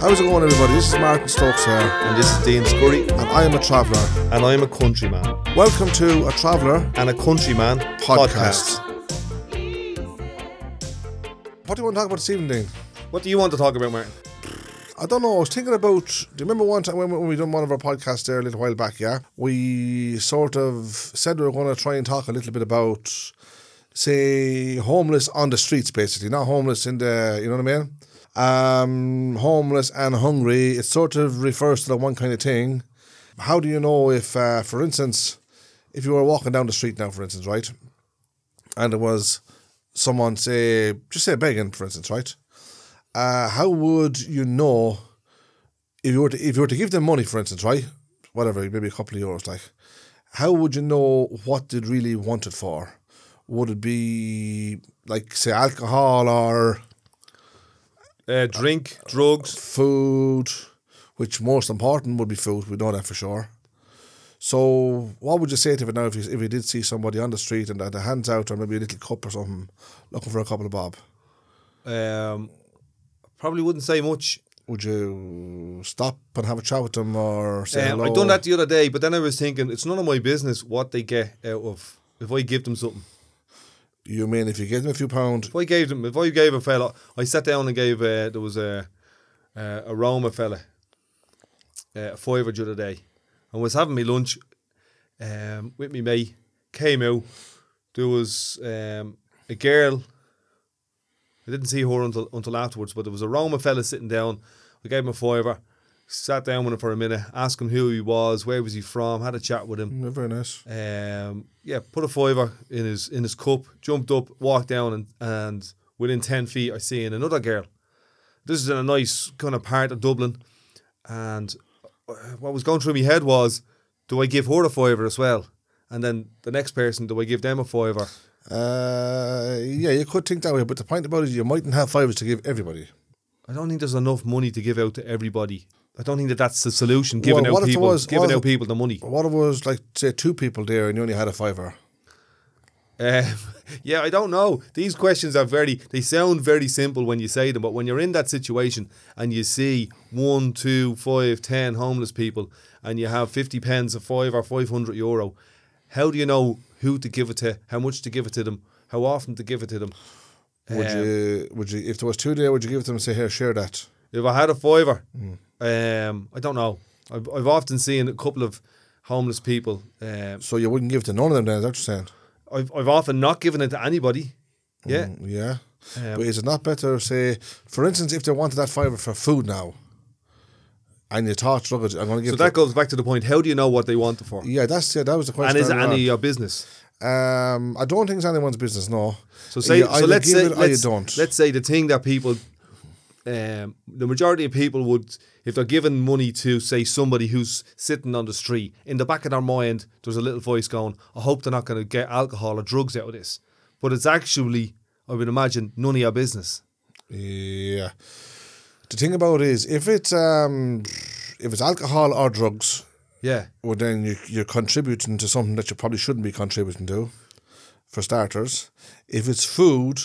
How's it going, everybody? This is Martin Stokes here, And this is Dean Scurry, and I am a traveller. and I'm a countryman. Welcome to A Traveller And a countryman Podcast. podcast. What do you want to talk about this evening, Dean? What do you want to talk about, Martin? I don't know. I was thinking about. Do you remember one time when, when we done one of our podcasts there a little while back? Yeah, we sort of said we were going to try and talk a little bit about, say, homeless on the streets, basically, not homeless in the. You know what I mean? Um, homeless and hungry. It sort of refers to the one kind of thing. How do you know if, uh, for instance, if you were walking down the street now, for instance, right, and there was someone say, just say begging, for instance, right? uh, how would you know if you were to if you were to give them money, for instance, right? Whatever, maybe a couple of euros, like, how would you know what they'd really want it for? Would it be like say alcohol or Uh, drink, drugs. food? Which most important would be food. We know that for sure. So, what would you say to it now if you if you did see somebody on the street and had their hands out or maybe a little cup or something, looking for a couple of bob? Um, probably wouldn't say much. Would you stop and have a chat with them or say Um, hello? I done that the other day, but then I was thinking it's none of my business what they get out of if I give them something. You mean if you give them a few pounds? If I gave them, if I gave a fella, I sat down and gave uh, there was a uh, a Roma fella uh, a fiver the other day, and was having me lunch um, with me mate. Came out, there was um, a girl. I didn't see her until until afterwards, but there was a Roma fella sitting down. I gave him a fiver, sat down with him for a minute, asked him who he was, where was he from, had a chat with him. Mm, very nice. Um, yeah, put a fiver in his in his cup, jumped up, walked down, and and within ten feet, I seen another girl. This is in a nice kind of part of Dublin, and uh, what was going through my head was, do I give her a fiver as well? And then the next person, do I give them a fiver? Uh, yeah, you could think that way, but the point about it, is you mightn't have fivers to give everybody. I don't think there's enough money to give out to everybody. I don't think that that's the solution. Giving Well, out people, was- giving out people the money. What if it was like say two people there and you only had a fiver? Um, yeah, I don't know. These questions are very, they sound very simple when you say them, but when you're in that situation and you see one, two, five, ten homeless people and you have 50 pence, a five or 500 euro, how do you know who to give it to, how much to give it to them, how often to give it to them? Would Um, you? Would you? If there was two there, would you give it to them and say, "Here, share that"? If I had a fiver, um, I don't know. I've, I've often seen a couple of homeless people. Um, So you wouldn't give it to none of them. Then is that what you're saying? I've, I've often not given it to anybody. Yeah. Mm, yeah. Um, but is it not better, say, for instance, if they wanted that fiver for food now, and you thought, look, I'm going to give. So that goes back to the point. How do you know what they want it for? yeah, that's yeah, that was the question. And is it any of your business? Um, I don't think it's anyone's business. No. So say You so let's say it let's, don't. let's say the thing that people um, the majority of people would if they're giving money to say somebody who's sitting on the street in the back of their mind there's a little voice going I hope they're not going to get alcohol or drugs out of this but it's actually I would imagine none of your business Yeah. The thing about it is, if it's um, if it's alcohol or drugs, yeah well, then you, you're contributing to something that you probably shouldn't be contributing to. For starters, if it's food,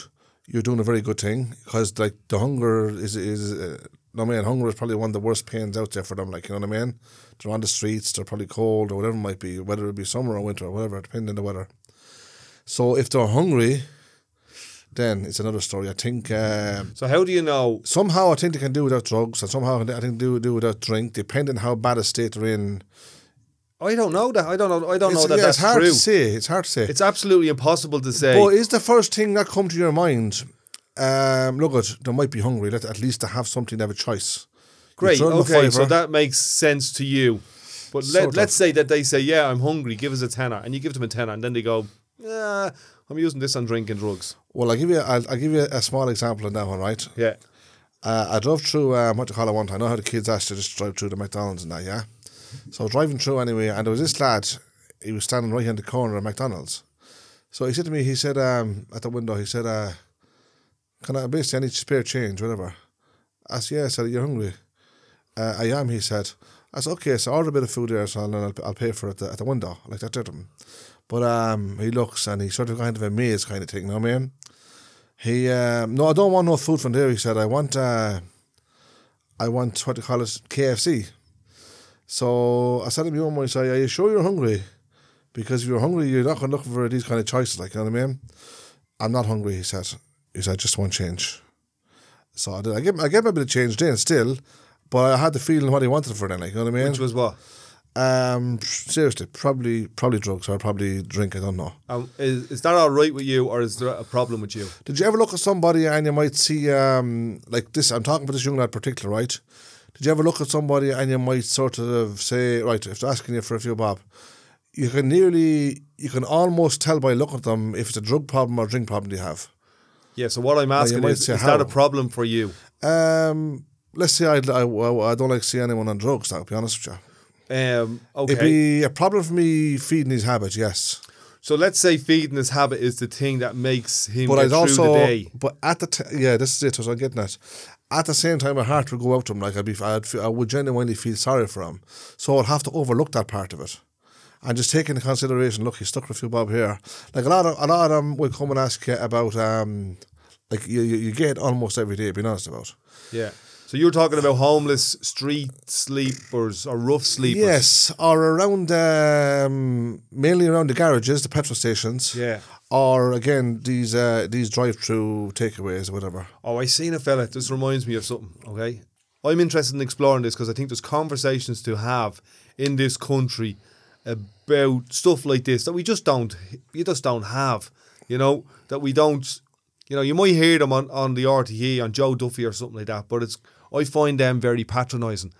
you're doing a very good thing because like the hunger is is. Uh, no man, hunger is probably one of the worst pains out there for them. Like you know what I mean? They're on the streets. They're probably cold or whatever it might be, whether it be summer or winter or whatever, depending on the weather. So if they're hungry, then it's another story. I think. Um, so how do you know somehow I think they can do without drugs, and somehow I think they do do without drink, depending how bad a state they're in. I don't know that I don't know I don't It's, know that yeah, that's it's hard true to say. It's hard to say. it's absolutely impossible to say but is the first thing that come to your mind? Um, look, at they might be hungry. Let at least to have something to have a choice. Great. throw them a Okay, so that makes sense to you. But Sort let, let's say that they say, "Yeah, I'm hungry. Give us a tenner," and you give them a tenner, and then they go, "Yeah, I'm using this on drinking drugs." Well, I'll give you. I'll, I'll give you a small example on that one. Right. Yeah, Uh, I drove through um, what do you call it one time. I know how the kids asked to just drive through the McDonald's and that, yeah. So I was driving through anyway, and there was this lad. He was standing right in the corner of McDonald's. So he said to me, he said um, at the window, he said, uh, "Can I basically need spare change, whatever." I said, "Yeah." I said, "You're hungry?" Uh, I am. He said. I said, "Okay." So I order a bit of food there, so I'll, I'll, pay for it at the, at the window, like that. Did him. But um, he looks and he sort of kind of a maze kind of thing. You know what I mean? He um, no, I don't want no food from there. He said, I want uh, I want what you call it KFC. So I said to my own I say, Are you sure you're hungry? Because if you're hungry, you're not going to look for these kind of choices, like, you know what I mean? I'm not hungry, he said. He said, just want change. So I did. I gave, I gave him a bit of change then still, but I had the feeling what he wanted for then, like, you know what I mean? Which was what? Um, seriously, probably probably drugs or probably drink. I don't know. Um, is, is that all right with you, or is there a problem with you? Did you ever look at somebody and you might see um like this? I'm talking about this young lad particular, right? Did you ever look at somebody and you might sort of say, right, if they're asking you for a few bob, you can nearly, you can almost tell by looking at them if it's a drug problem or drink problem they have. Yeah. So what I'm asking is, is that a problem for you? Um, let's say I, I, I don't like to see anyone on drugs. I'll be honest with you. Um, okay. It'd be a problem for me feeding his habit, yes. so let's say feeding his habit is the thing that makes him But get I'd through also, the day. but at the t- yeah, this is it. What I'm getting at. At the same time, my heart would go out to him. Like I'd be, I'd, I would genuinely feel sorry for him. So I'd have to overlook that part of it, and just take into consideration. Look, he's stuck with a few bob here. Like a lot of a lot of them will come and ask you about um, like you you, you get almost every day. Being honest about. Yeah. So you're talking about homeless street sleepers or rough sleepers. Yes, or around um, mainly around the garages, the petrol stations. Yeah. Or again, these uh, these drive-through takeaways or whatever. Oh, I seen a fella. This reminds me of something. Okay, I'm interested in exploring this because I think there's conversations to have in this country about stuff like this that we just don't, you just don't have. You know that we don't. You know, you might hear them on, on the RTE on Joe Duffy or something like that, but it's I find them very patronising.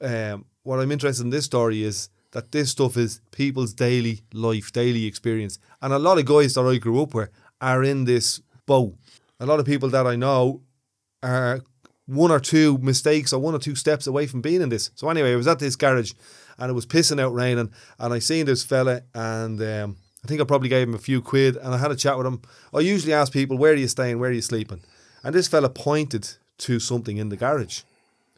Um, what I'm interested in this story is that this stuff is people's daily life, daily experience, and a lot of guys that I grew up with are in this boat. A lot of people that I know are one or two mistakes or one or two steps away from being in this. So anyway, I was at this garage and it was pissing out raining, and I seen this fella, and um, I think I probably gave him a few quid, and I had a chat with him. I usually ask people, "Where are you staying? Where are you sleeping?" And this fella pointed to something in the garage,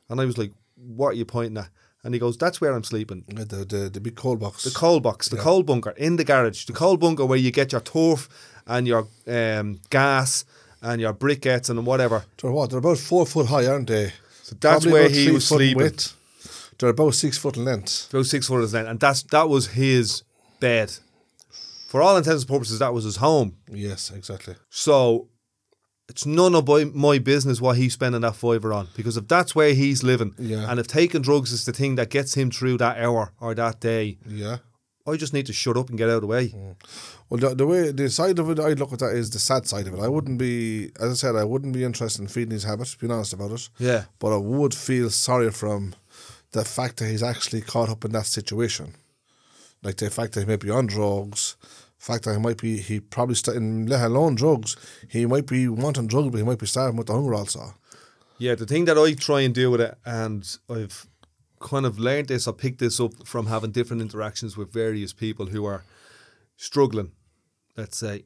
and I was like, "What are you pointing at?" And he goes, "That's where I'm sleeping." The the, the big cold box. The coal box, the coal bunker in the garage, the coal bunker where you get your turf and your um, gas and your briquettes and whatever. They're what? They're about four foot high, aren't they? So that's where he was sleeping. Width. They're about six foot in length. About six foot is length, and that's that was his bed. For all intents and purposes, that was his home. Yes, exactly. So it's none of my, business what he's spending that fiver on. Because if that's where he's living, Yeah. and if taking drugs is the thing that gets him through that hour or that day, Yeah. I just need to shut up and get out of the way. Mm. Well, the, the way the side of it I look at that is the sad side of it. I wouldn't be, as I said, I wouldn't be interested in feeding his habits. Being honest about it. Yeah. But I would feel sorry for him, the fact that he's actually caught up in that situation, like the fact that he may be on drugs, fact that he might be he probably st- let alone drugs, he might be wanting drugs, but he might be starving with the hunger also. Yeah, the thing that I try and do with it, and I've kind of learned this I picked this up from having different interactions with various people who are struggling, let's say,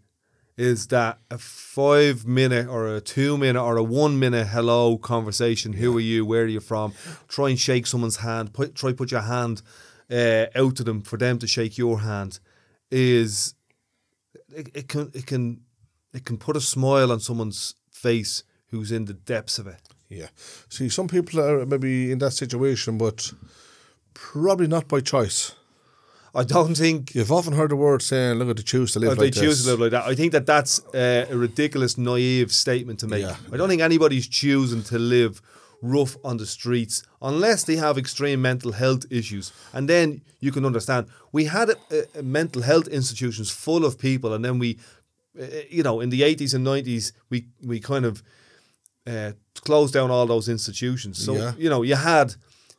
is that a five minute or a two minute or a one minute hello conversation. Who are you? Where are you from? Try and shake someone's hand. Put, try put your hand uh, out to them for them to shake your hand. Is it, it can it can it can put a smile on someone's face who's in the depths of it. Yeah. See, some people are maybe in that situation, but probably not by choice. I don't think You've often heard the word saying, "Look at the choose to live like they choose this." to live like that. I think that that's uh, a ridiculous, naive statement to make. Yeah. I don't think anybody's choosing to live rough on the streets unless they have extreme mental health issues. And then you can understand. We had uh, uh, mental health institutions full of people, and then we, uh, you know, in the 80s and 90s, we, we kind of uh, closed down all those institutions. So, Yeah. you know, you had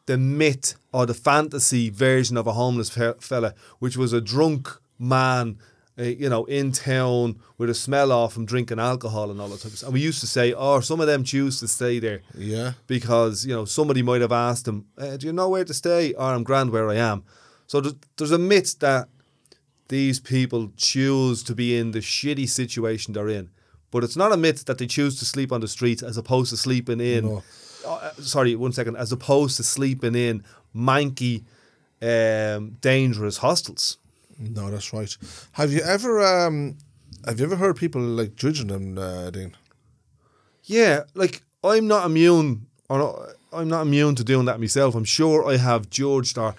the myth or the fantasy version of a homeless fe- fella, which was a drunk man, uh, you know, in town with a smell off from drinking alcohol and all that type of stuff. And we used to say, oh, some of them choose to stay there Yeah. because, you know, somebody might have asked them, uh, do you know where to stay? Or I'm grand where I am. So there's, there's a myth that these people choose to be in the shitty situation they're in. But it's not a myth that they choose to sleep on the streets as opposed to sleeping in. No. Uh, sorry, one second. As opposed to sleeping in manky, um, dangerous hostels. No, that's right. Have you ever um, have you ever heard people like judging them, uh, Dean? Yeah, like I'm not immune or not, I'm not immune to doing that myself. I'm sure I have judged or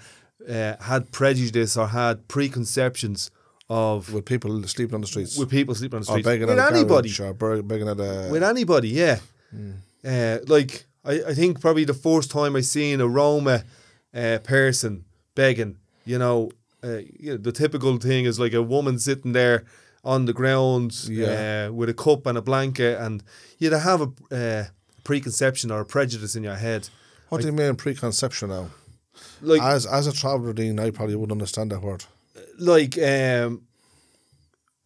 uh, had prejudice or had preconceptions of With people sleeping on the streets. with people sleeping on the streets with anybody begging at a. with anybody, yeah. Hmm. Uh, like I, I think probably the first time I seen a Roma uh, person begging, you know, uh, you know, the typical thing is like a woman sitting there on the ground Yeah. uh, with a cup and a blanket, and you'd have a uh, preconception or a prejudice in your head. what do you mean preconception now? Like, As as a traveller, Dean, I probably wouldn't understand that word. like um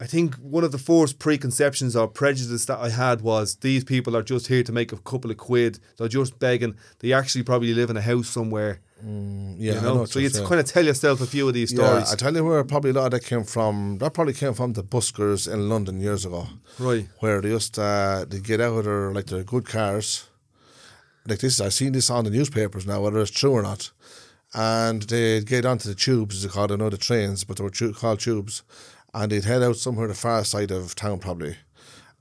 I think one of the first preconceptions or prejudice that I had was these people are just here to make a couple of quid. They're just begging. They actually probably live in a house somewhere. Yeah, you know, know so you saying. kind of tell yourself a few of these stories. Yeah, I tell you where probably a lot of that came from. That probably came from the buskers in London years ago, right? where they just uh, they get out of their like their good cars. Like this, I've seen this on the newspapers now, whether it's true or not. And they'd get onto the tubes, as they call it, I know the trains, but they were tu- called tubes. And they'd head out somewhere the far side of town, probably,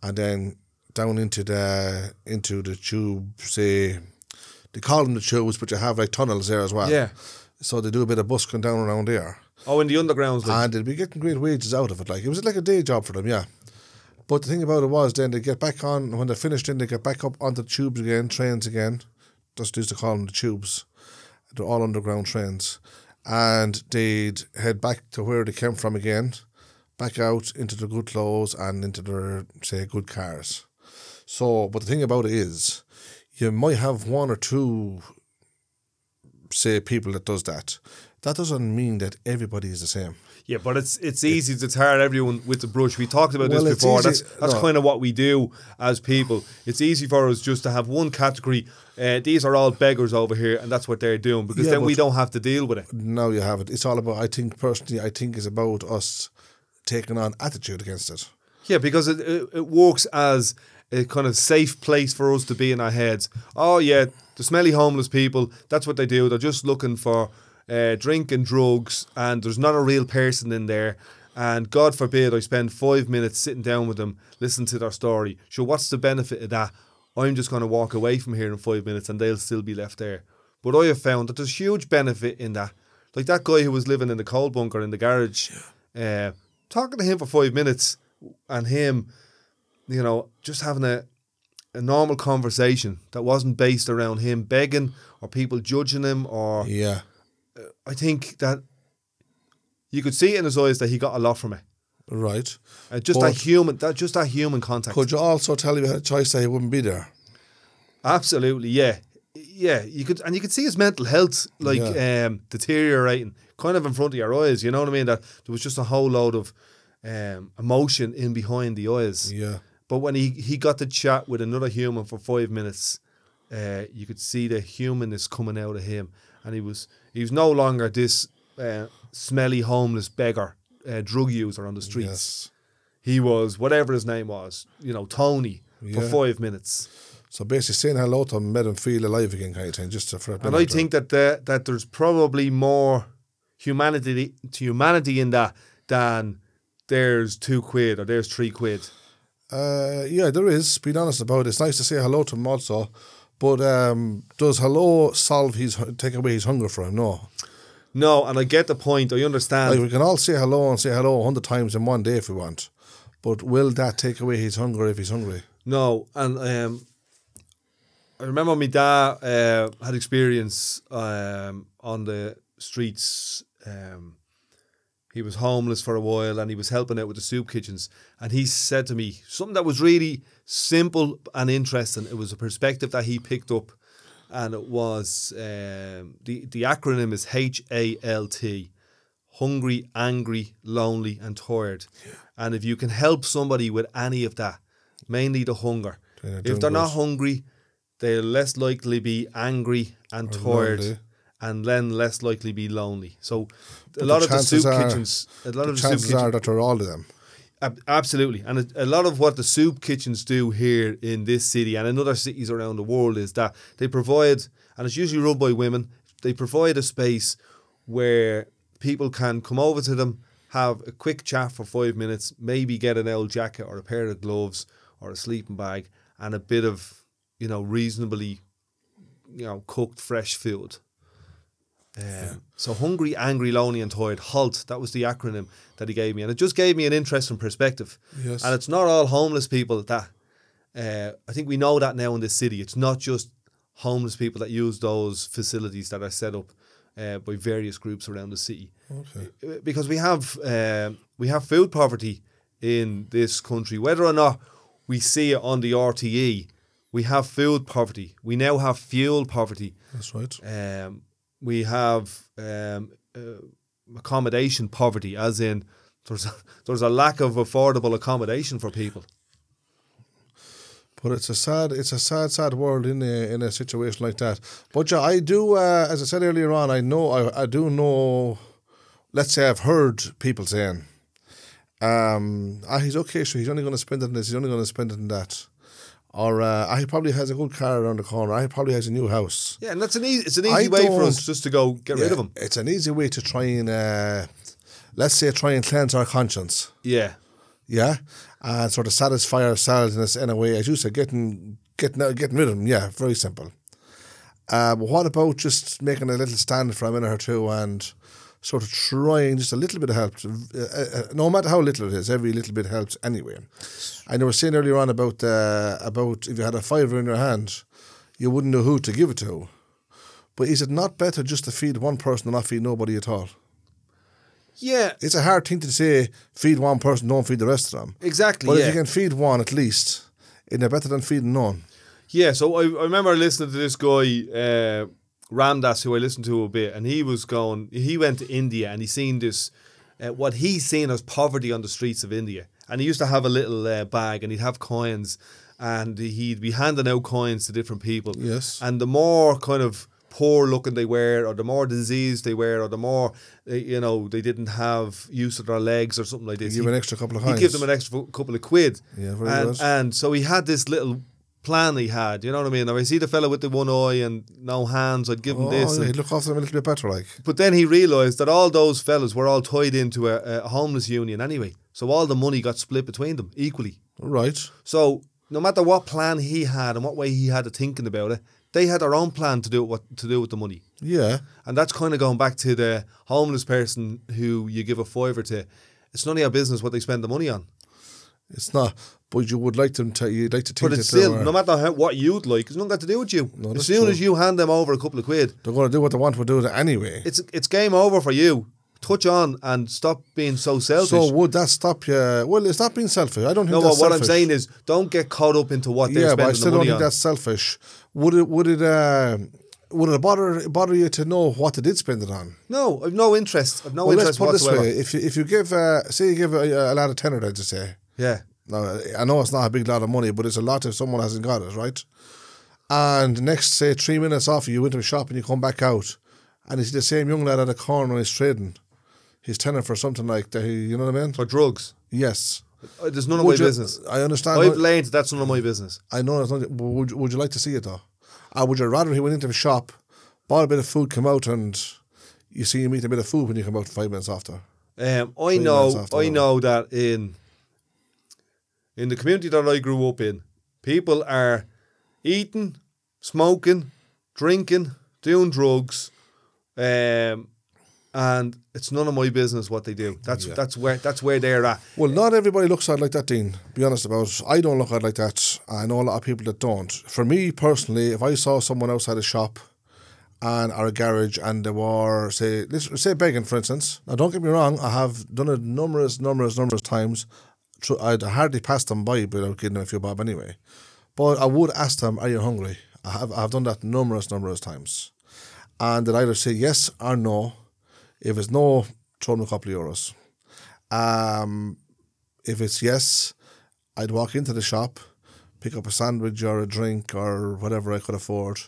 and then down into the into the tube. Say they call them the tubes, but you have like tunnels there as well. Yeah. So they do a bit of busking down around there. Oh, in the undergrounds, like, And they'd be getting great wages out of it. Like it was like a day job for them, yeah. But the thing about it was then they get back on when they're finished then they get back up onto the tubes again, trains again. Just used to call them the tubes. They're all underground trains. And they'd head back to where they came from again, back out into the good clothes and into their say good cars. So but the thing about it is you might have one or two say people that does that. That doesn't mean that everybody is the same. yeah, but it's it's easy to tar everyone with the brush. We talked about Well, this before. That's that's no. kind of what we do as people. It's easy for us just to have one category. Uh, these are all beggars over here, and that's what they're doing because Yeah, then we don't have to deal with it. No, you haven't. It's all about. I think personally, I think it's about us taking on attitude against it. Yeah, because it, it, it works as a kind of safe place for us to be in our heads. Oh, yeah, the smelly homeless people, that's what they do. They're just looking for uh, drink and drugs, and there's not a real person in there. And God forbid I spend five minutes sitting down with them, listening to their story. So, what's the benefit of that? I'm just going to walk away from here in five minutes and they'll still be left there. But I have found that there's huge benefit in that. Like that guy who was living in the coal bunker in the garage, uh, talking to him for five minutes and him, you know, just having a, a normal conversation that wasn't based around him begging or people judging him or Yeah, I think that you could see in his eyes that he got a lot from it. right. Uh, just But- that human, that just that human contact. Could you also tell you had a choice that he wouldn't be there? Absolutely, yeah, yeah. You could, and you could see his mental health like um, deteriorating, kind of in front of your eyes. You know what I mean? That there was just a whole load of um, emotion in behind the eyes. Yeah, But when he, he got to chat with another human for five minutes, uh, you could see the humanness coming out of him, and he was he was no longer this uh, smelly homeless beggar, uh, drug user on the streets. yes. He was whatever his name was, you know, Tony for five minutes. So basically, saying hello to him made him feel alive again, kind of thing. Just for a And I think that the, that there's probably more humanity to humanity in that than there's two quid or there's three quid. Uh, yeah, there is. Being honest about it, it's nice to say hello to him also. But um, does hello solve his take away his hunger for him? No. No, and I get the point. I understand. Like we can all say hello and say hello a hundred times in one day if we want, but will that take away his hunger if he's hungry? No, and um, I remember my dad uh, had experience um, on the streets. Um, he was homeless for a while and he was helping out with the soup kitchens. And he said to me something that was really simple and interesting. It was a perspective that he picked up, and it was um, the the acronym is H A L T. Hungry, angry, lonely, and tired. And if you can help somebody with any of that, mainly the hunger, they're if they're not hungry, they'll less likely be angry and tired, lonely. and then less likely be lonely. So, a lot of the soup are- kitchens, a lot The of the soup chances kitchens, are that they're all of them. Absolutely. And a, a lot of what the soup kitchens do here in this city and in other cities around the world is that they provide, and it's usually run by women, they provide a space where people can come over to them, have a quick chat for five minutes, maybe get an old jacket or a pair of gloves or a sleeping bag and a bit of, you know, reasonably you know, cooked fresh food. Um, So hungry, angry, lonely, and tired. Halt. That was the acronym that he gave me, and it just gave me an interesting perspective. Yes. And it's not all homeless people that. Uh, I think we know that now in this city. It's not just homeless people that use those facilities that are set up uh, by various groups around the city. Okay. Uh, Because we have um we have food poverty in this country, whether or not we see it on the RTE. We have food poverty. We now have fuel poverty. That's right. Um, we have um, uh, accommodation poverty, as in there's a, there's a lack of affordable accommodation for people. But it's a sad, it's a sad, sad world in a in a situation like that. But yeah, I do, uh, as I said earlier on, I know, I, I do know. Let's say I've heard people saying, um, "Ah, he's okay, so he's only going to spend it on this. He's only going to spend it on that." Or uh, he probably has a good car around the corner. I probably has a new house. Yeah, and that's an easy, it's an easy I way for us just to go get rid of them. It's an easy way to try and, uh, let's say, try and cleanse our conscience. Yeah, yeah, and sort of satisfy ourselves in a, in a way, as you said, getting getting getting rid of them. Yeah, very simple. Uh, but what about just making a little stand for a minute or two and sort of trying just a little bit of help? Uh, uh, no matter how little it is, every little bit helps anyway. And you were saying earlier on about uh, about if you had a fiver in your hand, you wouldn't know who to give it to. But is it not better just to feed one person and not feed nobody at all? yeah, It's a hard thing to say, feed one person, don't feed the rest of them. exactly. But yeah. if you can feed one at least, isn't better than feeding none? Yeah, so I, I remember listening to this guy, uh, Ram Dass, who I listened to a bit, and he was going, he went to India and he seen this, uh, what he's seen as poverty on the streets of India. And he used to have a little uh, bag and he'd have coins and he'd be handing out coins to different people. Yes. And the more kind of poor looking they were, or the more diseased they were, or the more, uh, you know, they didn't have use of their legs or something like this. Give he- an extra couple of He'd give them an extra couple of quid. Yeah, very and, and so he had this little plan he had, you know what I mean? Now I see the fella with the one eye and no hands, I'd give him Oh, this. yeah, and- look after him a little bit better, like. but then he realised that all those fellas were all tied into a, a homeless union anyway. So all the money got split between them equally. Right. So no matter what plan he had and what way he had of thinking about it, they had their own plan to do what to do with the money. Yeah. And that's kind of going back to the homeless person who you give a fiver to. It's none of your business what they spend the money on. It's not. But you would like them to, you'd like to think But it's still, no matter how, what you'd like, it's nothing got to do with you. No, as soon true. as you hand them over a couple of quid, they're going to do what they want to do it anyway. it's it's game over for you. Touch on and stop being so selfish. So would that stop you? Well, it's not being selfish. I don't think no, that's but what I'm saying is, don't get caught up into what they're yeah, but I still don't think on. that's selfish. Would it? Would it? Uh, would it bother bother you to know what they did spend it on? No, I've no interest. I've no well, let's put it this way: if you, if you give, uh, say, you give a, a lad a tenner, to say, Yeah, Now, I know it's not a big lot of money, but it's a lot if someone hasn't got it, right? And next, say, three minutes after you went to a shop and you come back out and you see the same young lad at a corner and he's trading. He's tenner for something like that, you know what I mean? for drugs. Yes. Uh, There's none of Would my you- business. I understand. I've learned that's none of my business. I know it's not, but would, would you like to see it though? Or would you rather he went into a shop, bought a bit of food, come out and you see him eat a bit of food when you come out five minutes after? Um, I know, after I know that in in the community that I grew up in, people are eating, smoking, drinking, doing drugs, um, and it's none of my business what they do. That's Yeah. that's where that's where they're at. Well, not everybody looks at it like that, Dean. Be honest about it. I don't look at it like that. I know a lot of people that don't. For me personally, if I saw someone outside a shop and or a garage and they were say let's say begging, for instance. Now, don't get me wrong. I have done it numerous, numerous, numerous times. I'd hardly pass them by without giving them a few bob anyway. But I would ask them, "Are you hungry?" I have I've done that numerous, numerous times, and they'd either say yes or no. If it's no, throw them a couple of euros. Um, if it's yes, I'd walk into the shop, pick up a sandwich or a drink or whatever I could afford.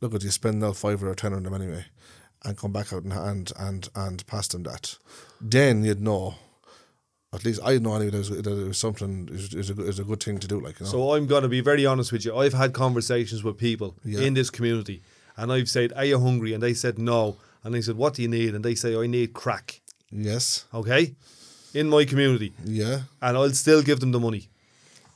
Look at you spend now five or ten on them anyway, and come back out and and and, and pass them that. Then you'd know. At least I know anyway that it was, that it was something is is a good- is a good thing to do. Like you know. So I'm going to be very honest with you. I've had conversations with people Yeah. in this community, and I've said, "Are you hungry?" And they said, "No." And I said, "What do you need?" And they say, "I need crack." yes. Okay, in my community, Yeah. and I'll still give them the money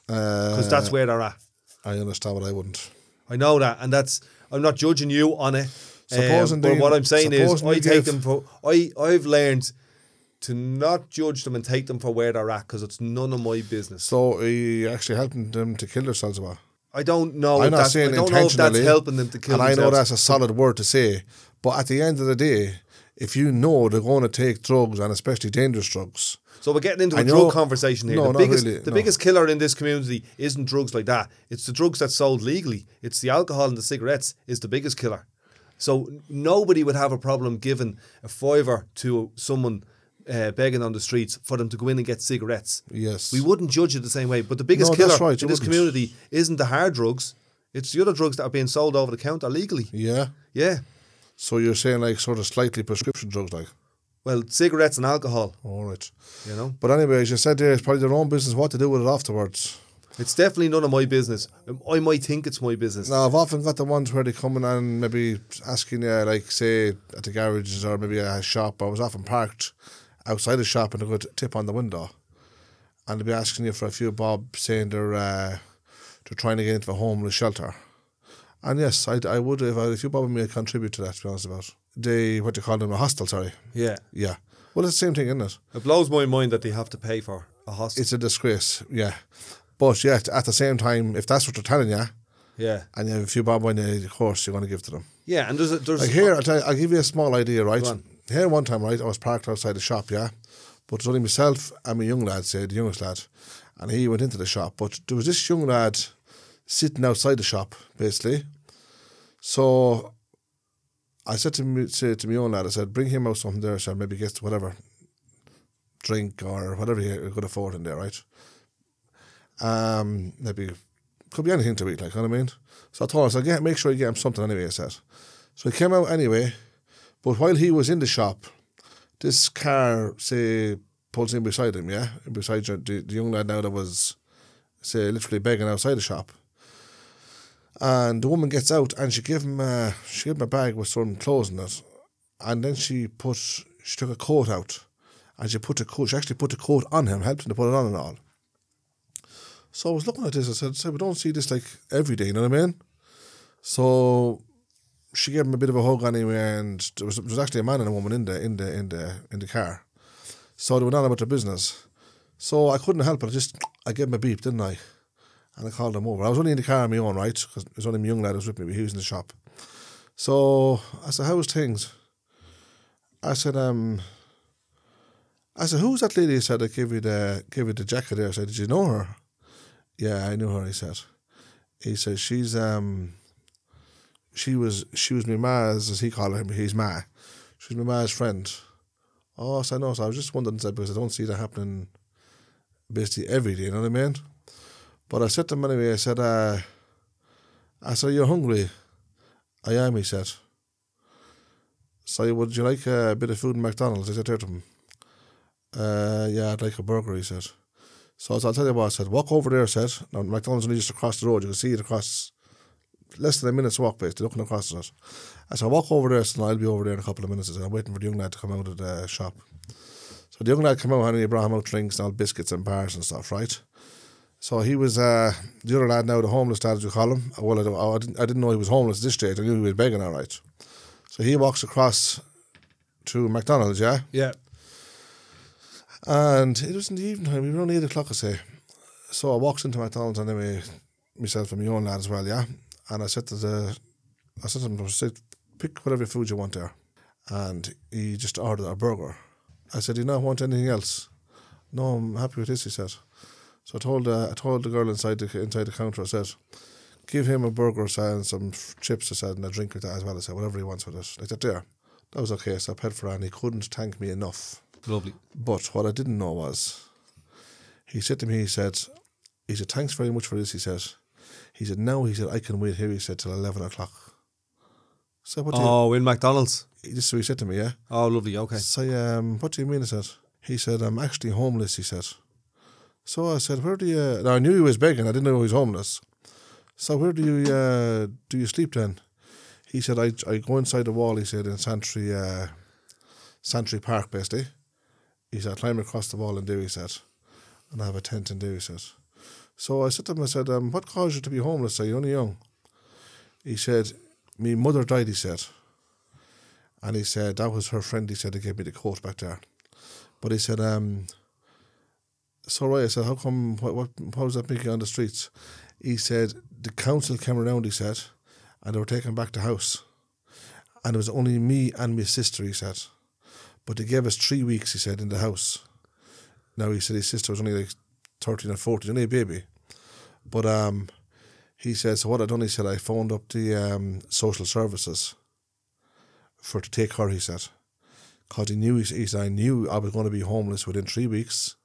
Because because that's where they're at. I understand what I wouldn't. I know that, and that's I'm not judging you on it. Supposing Um, but what I'm saying is, I take give- them for. I I've learned to not judge them and take them for where they're at because it's none of my business. So are you actually helping them to kill themselves what? I don't know. I'm not saying I don't know if that's helping them to kill and I know that's a solid word to say, but at the end of the day, if you know they're going to take drugs and especially dangerous drugs, So we're getting into a drug conversation here. No, the biggest, really, the no. biggest killer in this community isn't drugs like that. It's the drugs that's sold legally. It's the alcohol and the cigarettes is the biggest killer. So nobody would have a problem giving a fiver to someone uh, begging on the streets for them to go in and get cigarettes. yes, We wouldn't judge it the same way. But the biggest No, killer right, in this wouldn't. community isn't the hard drugs. It's the other drugs that are being sold over the counter legally. yeah. Yeah. So you're saying like sort of slightly prescription drugs, like Well, cigarettes and alcohol, all right. you know. But anyway, as you said there, it's probably their own business what to do with it afterwards. It's definitely none of my business. Um, I might think it's my business. Now, I've often got the ones where they come in and maybe asking you, like, say, at the garages or maybe a shop. I was often parked outside the shop and they would tip on the window. And they'd be asking you for a few bob, saying they're, uh, they're trying to get into a homeless shelter. And yes, I, I would, if, I, if you bob me, I'd contribute to that, to be honest about. They, what do you call them, a hostel, sorry. Yeah. Yeah. Well, it's the same thing, isn't it? It blows my mind that they have to pay for a hostel. It's a disgrace, yeah. But yet, at the same time, if that's what they're telling you, yeah. and you have a few bob on you, of course, you're going to give to them. Yeah, and there's a, there's Like here, I'll, you, I'll give you a small idea, right? Here, one time, right, I was parked outside the shop, yeah, but it's only myself and my young lad, say the youngest lad, and he went into the shop. But there was this young lad sitting outside the shop, basically. So I said to me, say to my own lad, I said, bring him out something there, so maybe get whatever drink or whatever he could afford in there, right? Um, maybe could be anything to eat, like you know what I mean. So I told him, I said, yeah, make sure you get him something anyway. I said. So he came out anyway, but while he was in the shop, this car say pulls in beside him, yeah, beside the, the young lad now that was say literally begging outside the shop. And the woman gets out and she gave him uh, she gave him a bag with some clothes in it, and then she put she took a coat out, and she put the coat she actually put the coat on him, helped him to put it on and all. So I was looking at this. I said, "Say we don't see this like every day." You know what I mean? So she gave him a bit of a hug anyway, and there was, there was actually a man and a woman in the in the in the in the car. So they went on about their business. So I couldn't help it. I just I gave him a beep, didn't I? And I called him over. I was only in the car on my own, right? Because it was only my young lad was with me. He was in the shop. So I said, "How's things?" I said, "Um." I said, "Who's that lady?" He said, "I gave you the gave you the jacket there." I said, "Did you know her?" Yeah, I knew her. He said. He said she's um. She was she was my ma's as he called her. He's ma. was my ma's friend. Oh, so I know. So I was just wondering said, because I don't see that happening basically every day. You know what I mean? But I said to him anyway. I said, uh, I said, you're hungry. I am. He said. So would you like a bit of food in McDonald's? I said to him. Uh, yeah, I'd like a burger. He said. So I said, I'll tell you what, I said, walk over there, I said. Now, McDonald's only just across the road. You can see it across less than a minute's walk, basically, looking across it. I said, walk over there, said, I'll be over there in a couple of minutes. I I'm waiting for the young lad to come out of the shop. So the young lad came out and he brought him out drinks and all biscuits and bars and stuff, right? So he was, uh, the other lad now, the homeless lad, as you call him. Well, I, I, didn't, I didn't know he was homeless this stage. I knew he was begging, all right. So he walks across to McDonald's, yeah? Yeah. And it was in the evening time, we were only eight o'clock, I say. So I walks into McDonald's anyway, myself and my own lad as well, yeah. And I said to the, I said to him, I said, pick whatever food you want there. And he just ordered a burger. I said, do you not want anything else? No, I'm happy with this, he said. So I told, uh, I told the girl inside the inside the counter, I said, give him a burger, I and some chips, I said, and a drink with that as well. I said, whatever he wants with it. Like that there. That was okay. So I paid for it, and he couldn't thank me enough. Lovely. But what I didn't know was, he said to me, he said, he said, thanks very much for this, he said. He said, no, he said, I can wait here, he said, till 11 o'clock. So what do Oh, in McDonald's. you, this is what he said to me, yeah? Oh, lovely. Okay. So, um, what do you mean, I said. He said, I'm actually homeless, he said. So I said, where do you, now I knew he was begging, I didn't know he was homeless. So where do you, uh, do you sleep then? He said, I, I go inside the wall, he said, in Santry, uh, Santry Park, basically. He said, I climb across the wall and do, he said. And I have a tent and do, he said. So I said to him, I said, um, what caused you to be homeless? Are you only young? He said, My mother died, he said. And he said, that was her friend, he said, that gave me the coat back there. But he said, um, so right, I said, how come, what, what, how does that make you on the streets? He said, the council came around, he said, and they were taking back the house. And it was only me and my sister, he said. But they gave us three weeks, he said, in the house. Now, he said his sister was only like 13 or 14, only a baby. But um, he said, so what I done, he said, I phoned up the um, social services for to take her, he said. Because he knew, he said, I knew I was going to be homeless within three weeks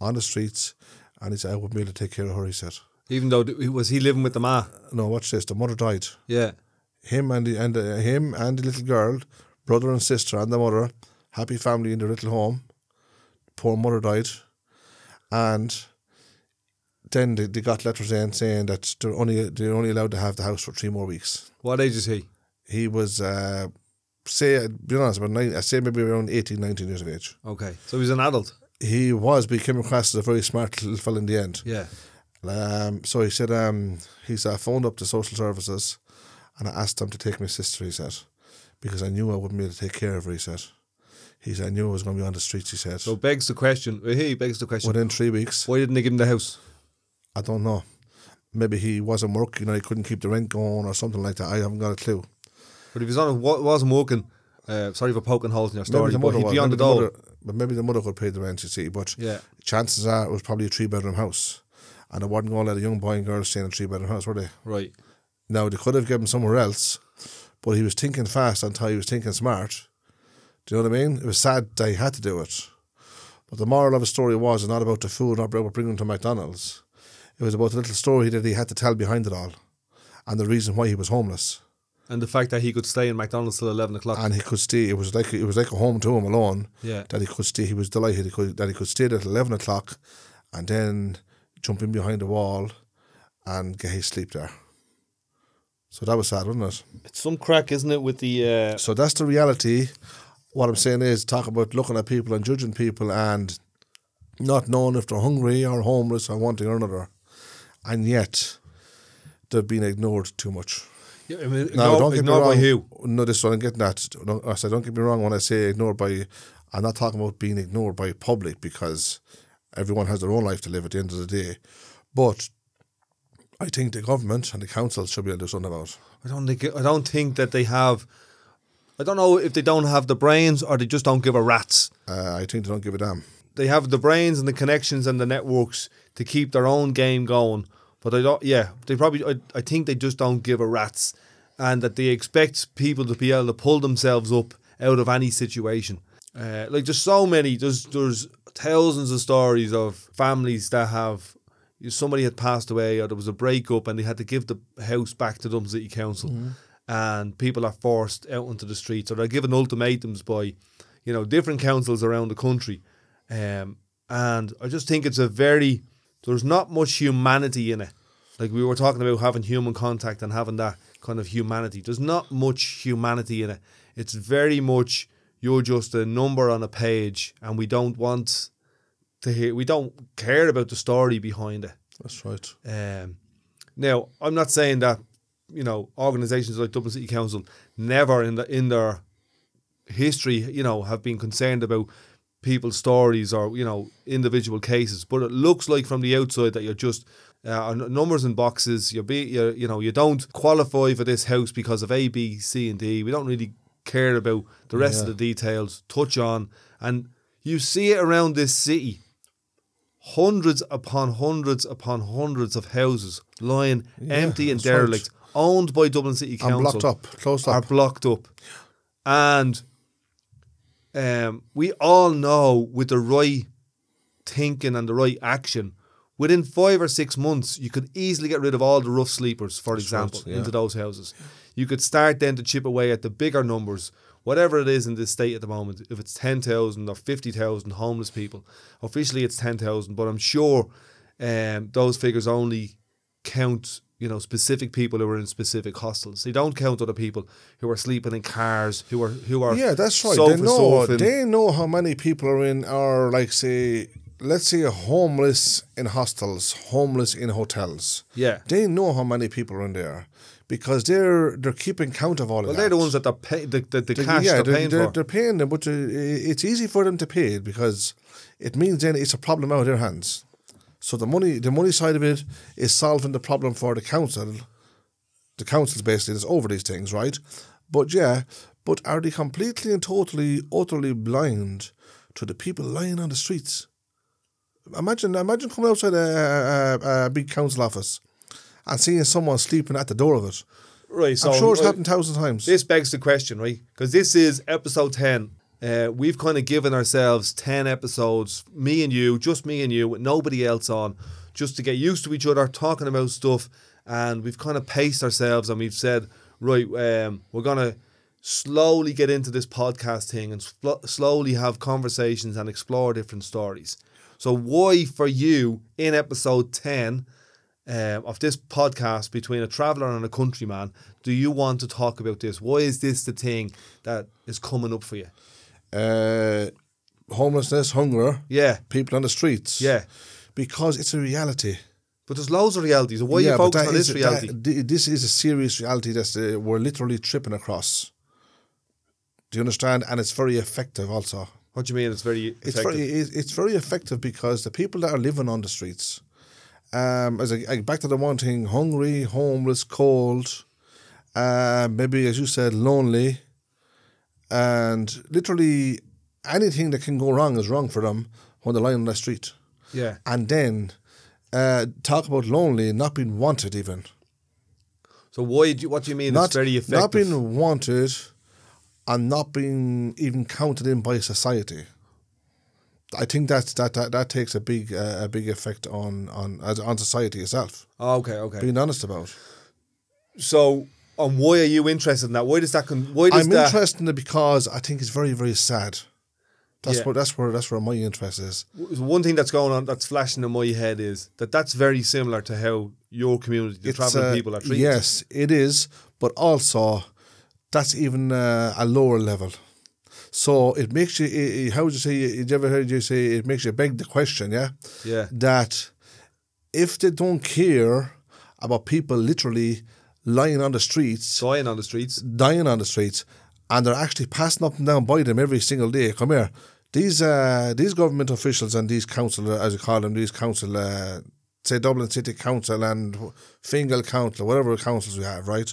on the streets. And he said, I wouldn't be able to take care of her, he said. Even though th- was he living with the ma? No, watch this. The mother died. Yeah. Him and the, and uh, him and the little girl, brother and sister and the mother, happy family in their little home. Poor mother died, and then they, they got letters in saying that they're only they're only allowed to have the house for three more weeks. What age is he? He was uh, say be honest about nine, I say maybe around 18, 19 years of age. Okay. So he's an adult. He was, but he came across as a very smart little fella in the end. Yeah. Um, so he said, um, he said, I phoned up the social services and I asked them to take my sister, he said, because I knew I wouldn't be able to take care of her, he said. He said, I knew I was going to be on the streets, he said. So begs the question. He begs the question. Within three weeks, Why didn't they give him the house? I don't know. Maybe he wasn't working, or he couldn't keep the rent going or something like that. I haven't got a clue. But if he's on, wa- wasn't working. Uh, sorry for poking holes in your story, but he'd was. be on maybe the dole. mother, but maybe the mother could pay the rent, you see. But Yeah. chances are it was probably a three bedroom house. And they weren't going to let a young boy and girl stay in a three bedroom house, were they? Right. Now they could have given him somewhere else, but he was thinking fast until he was thinking smart. Do you know what I mean? It was sad that he had to do it. But the moral of the story was it's not about the food, not about bringing him to McDonald's. It was about the little story that he had to tell behind it all, and the reason why he was homeless. And the fact that he could stay in McDonald's till eleven o'clock. And he could stay. It was like it was like a home to him alone. Yeah. That he could stay. He was delighted he could, that he could stay there at eleven o'clock, and then jump in behind the wall, and get his sleep there. So that was sad, wasn't it? It's some crack, isn't it, with the uh, So that's the reality. What I'm saying is talk about looking at people and judging people and not knowing if they're hungry or homeless or wanting or another. And yet they've been ignored too much. yeah, I mean, Now, ignore, don't get me wrong. by who? No, this is what I'm getting at. Don't- I said, don't get me wrong when I say ignored by. I'm not talking about being ignored by public because everyone has their own life to live at the end of the day. But I think the government and the council should be able to do something about. it. I don't think. I don't think that they have. I don't know if they don't have the brains or they just don't give a rat's. Uh, I think they don't give a damn. They have the brains and the connections and the networks to keep their own game going, but I don't. Yeah, they probably. I, I think they just don't give a rat's, and that they expect people to be able to pull themselves up out of any situation. Uh, like there's so many. There's there's thousands of stories of families that have somebody had passed away or there was a breakup and they had to give the house back to Dublin City Council, and people are forced out onto the streets or they're given ultimatums by, you know, different councils around the country, um, and I just think it's a very there's not much humanity in it. Like we were talking about having human contact and having that kind of humanity. There's not much humanity in it. It's very much you're just a number on a page, and we don't want to hear. We don't care about the story behind it. That's right. Um, now, I'm not saying that you know organisations like Dublin City Council never in the in their history, you know, have been concerned about people's stories or you know individual cases. But it looks like from the outside that you're just uh, numbers and boxes. You're be you you know you don't qualify for this house because of A, B, C, and D. We don't really care about the rest of the details. Touch on and you see it around this city hundreds upon hundreds upon hundreds of houses lying empty and that's right. derelict, owned by Dublin City Council, And blocked up, closed up, are blocked up, and um, we all know with the right thinking and the right action. Within five or six months, you could easily get rid of all the rough sleepers, for example, yeah. into those houses. You could start then to chip away at the bigger numbers, whatever it is in this state at the moment. If it's 10,000 or 50,000 homeless people, officially it's 10,000, but I'm sure um, those figures only count you know specific people who are in specific hostels. They don't count other people who are sleeping in cars, who are who are Yeah, that's right. they know. surfing. They know how many people are in our, like, say, let's say homeless in hostels, homeless in hotels. Yeah. They know how many people are in there because they're they're keeping count of all Well, of that. Well, they're the ones that they're pay, the, the, the They- cash yeah, they're, they're, paying they're, for. they're paying them, but uh, it's easy for them to pay it because it means then it's a problem out of their hands. So the money, the money side of it is solving the problem for the council. The council's basically that's over these things, right? But yeah, but are they completely and totally, utterly blind to the people lying on the streets? Imagine, imagine coming outside a, a, a big council office and seeing someone sleeping at the door of it. right, so I'm sure it's happened thousands of times. This begs the question, right? Because this is episode 10. Uh, we've kind of given ourselves 10 episodes, me and you, just me and you, with nobody else on, just to get used to each other, talking about stuff. And we've kind of paced ourselves and we've said, right, um, we're going to slowly get into this podcast thing and sl- slowly have conversations and explore different stories. So, why for you in episode 10 um, of this podcast between a traveller and a countryman do you want to talk about this? Why is this the thing that is coming up for you? Uh, homelessness, hunger, Yeah, people on the streets. yeah. Because it's a reality. But there's loads of realities. Why are you focusing on this is- reality? that- this is a serious reality that uh, we're literally tripping across. Do you understand? And it's very effective also. what do you mean? It's very It's effective. very it's very effective because the people that are living on the streets, um, as I, I back to the one thing, hungry, homeless, cold, uh, maybe as you said, lonely, and literally anything that can go wrong is wrong for them when they're lying on the street. yeah. And then uh, talk about lonely, not being wanted even. So why? Do you, what do you mean? Not, it's very effective. not being wanted and not being even counted in by society. I think that that that, that takes a big uh, a big effect on on on society itself. Oh, okay, okay. Being honest about. So, and why are you interested in that? Why does that? Con- why does I'm that? interested in it because I think it's very very sad. That's Yeah. where that's where that's where my interest is. one thing that's going on that's flashing in my head is that that's very similar to how your community, the It's, traveling uh, people, are treated. Yes, it is, but also that's even uh, a lower level. So it makes you. i- i- How would you say? You ever heard you say it makes you beg the question? Yeah. Yeah. That if they don't care about people literally lying on the streets, Dying on the streets. dying on the streets, and they're actually passing up and down by them every single day. Come here, these uh, these government officials and these council, as you call them, these council, uh, say Dublin City Council and Fingal Council, whatever councils we have, right?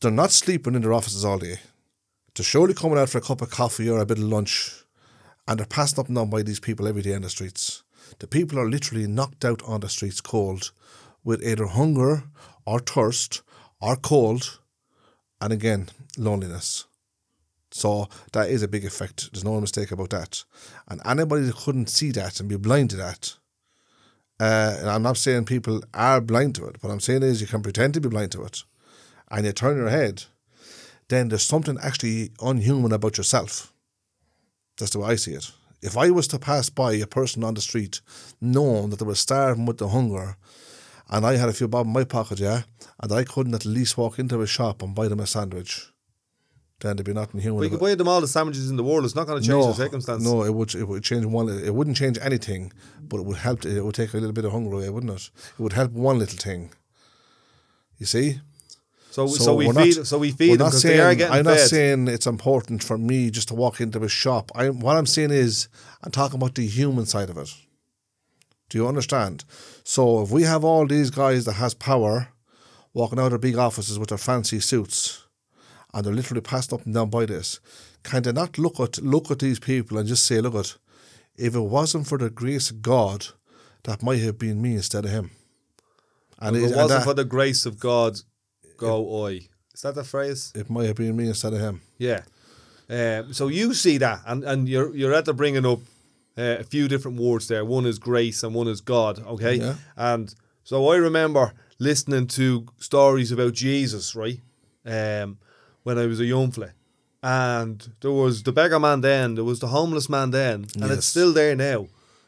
They're not sleeping in their offices all day. They're surely coming out for a cup of coffee or a bit of lunch, and they're passing up and down by these people every day on the streets. The people are literally knocked out on the streets cold with either hunger or thirst or cold and again, loneliness. So that is a big effect. There's no mistake about that. And anybody that couldn't see that and be blind to that, uh, and I'm not saying people are blind to it, what I'm saying is you can pretend to be blind to it and you turn your head, then there's something actually unhuman about yourself. That's the way I see it. If I was to pass by a person on the street knowing that they were starving with the hunger and I had a few bob in my pocket, yeah, and I couldn't at least walk into a shop and buy them a sandwich, then there'd be nothing human. But you could buy them all the sandwiches in the world. It's not going to change the circumstance. No, it would it would change one. It wouldn't change anything, but it would help. It would take a little bit of hunger away, wouldn't it? It would help one little thing. You see. So, so, we we're feed. not- so we feed them because they are getting I'm fed. not saying it's important for me just to walk into a shop. I what I'm saying is I'm talking about the human side of it. Do you understand? So if we have all these guys that has power walking out of big offices with their fancy suits and they're literally passed up and down by this, can they not look at look at these people and just say, look at if it wasn't for the grace of God, that might have been me instead of him. And, if it, it wasn't that- for the grace of God, go I. Is that the phrase? it might have been me instead of him. Yeah. Um, so you see that, and, and you're you're at the bringing up uh, a few different words there. One is grace, and one is God. Okay. Yeah. And so I remember listening to stories about Jesus, right? Um, when I was a young fella, and there was the beggar man then, there was the homeless man then, and Yes. it's still there now.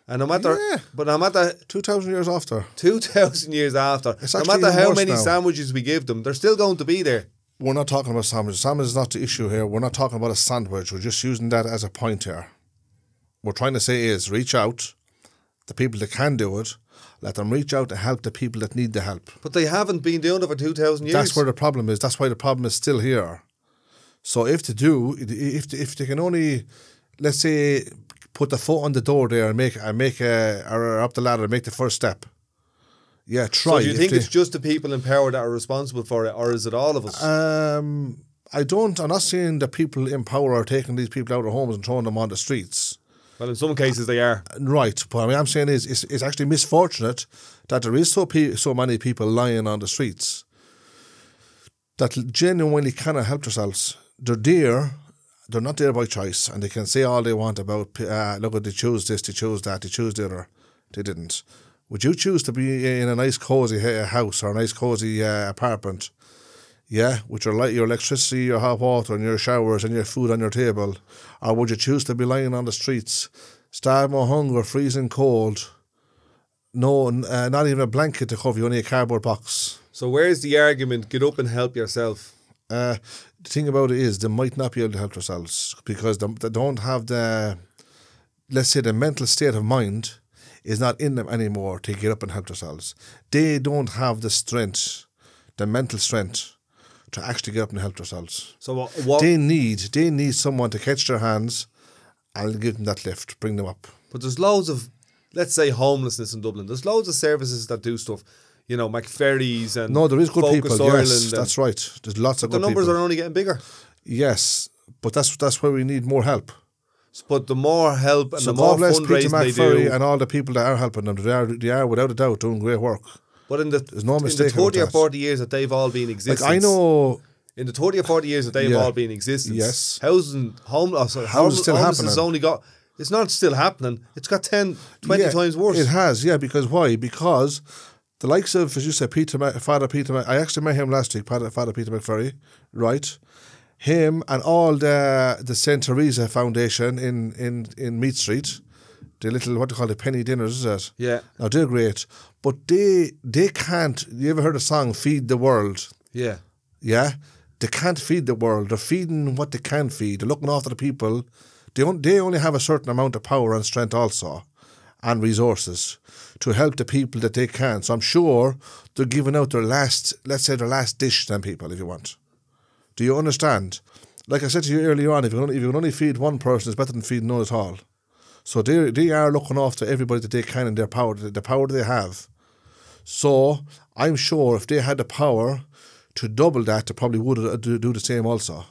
And no matter, Yeah. but no matter Two thousand years after. two thousand years after, no matter how many now. sandwiches we give them, they're still going to be there. We're not talking about sandwiches. Sandwich is not the issue here. We're not talking about a sandwich. We're just using that as a point here. We're trying to say is reach out the people that can do it, let them reach out to help the people that need the help. But they haven't been doing it for 2,000 years. That's where the problem is. That's why the problem is still here. So if they do, if if they can only, let's say, put the foot on the door there and make and make a or up the ladder and make the first step. Yeah, try. so do you If think they- it's just the people in power that are responsible for it, or is it all of us? Um, I don't. I'm not saying the people in power are taking these people out of their homes and throwing them on the streets. Well, in some cases they are. Right, but what I'm saying is, it's, it's actually misfortunate that there is so pe- so many people lying on the streets that genuinely cannot help themselves. They're there, they're not there by choice, and they can say all they want about, uh, look, they chose this, they chose that, they chose the other. They didn't. Would you choose to be in a nice cozy house or a nice cozy uh, apartment? Yeah, with your light, your electricity, your hot water, and your showers, and your food on your table, or would you choose to be lying on the streets, starving of hunger, freezing cold, no, uh, not even a blanket to cover you, only a cardboard box? So where's the argument? Get up and help yourself. Uh, the thing about it is, they might not be able to help themselves because they, they don't have the, let's say, the mental state of mind is not in them anymore to get up and help themselves. They don't have the strength, the mental strength, to actually get up and help themselves. So what? what They need they need someone to catch their hands and give them that lift, bring them up. but there's loads of, let's say, homelessness in Dublin. There's loads of services that do stuff. You know, McVerry's and No, there is good Focus people. Ireland Yes, that's right. There's lots of the numbers people. are only getting bigger. yes, but that's that's where we need more help. But the more help and So the more God bless Peter fundraising they McVerry do, and all the people that are helping them. They are, they are without a doubt doing great work. But in the no in the thirty or forty years that they've all been in Like I know, in the thirty or forty years that they've Yeah. all been in existence, Yes. housing home, oh, sorry, How is home- still homelessness has only got. It's not still happening. It's got 10, 20 yeah, times worse. It has, yeah. Because why? Because the likes of, as you said, Peter, Father Peter. I actually met him last week, Father, Father Peter McVerry, right? Him and all the the Saint Teresa Foundation in in in Meath Street, the little what do you call it, penny dinners, is it? yeah, Now they're great, but they they can't. You ever heard a song "Feed the World"? yeah. Yeah, they can't feed the world. They're feeding what they can feed. They're looking after the people. They on, they only have a certain amount of power and strength also, and resources to help the people that they can. So I'm sure they're giving out their last, let's say their last dish to them people, if you want. Do you understand? Like I said to you earlier on, if you can if you can only feed one person, it's better than feeding none at all. So they they are looking after everybody that they can in their power, the power they have. So I'm sure if they had the power to double that, they probably would uh, do, do the same also.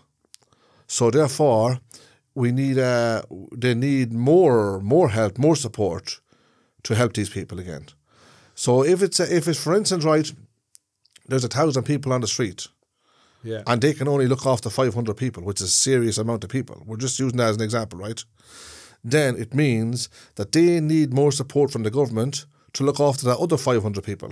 So therefore, we need uh, they need more more help, more support to help these people again. So if it's a, if it's for instance right, there's a thousand people on the street Yeah. and they can only look after 500 people, which is a serious amount of people. We're just using that as an example, right? Then it means that they need more support from the government to look after that other 500 people.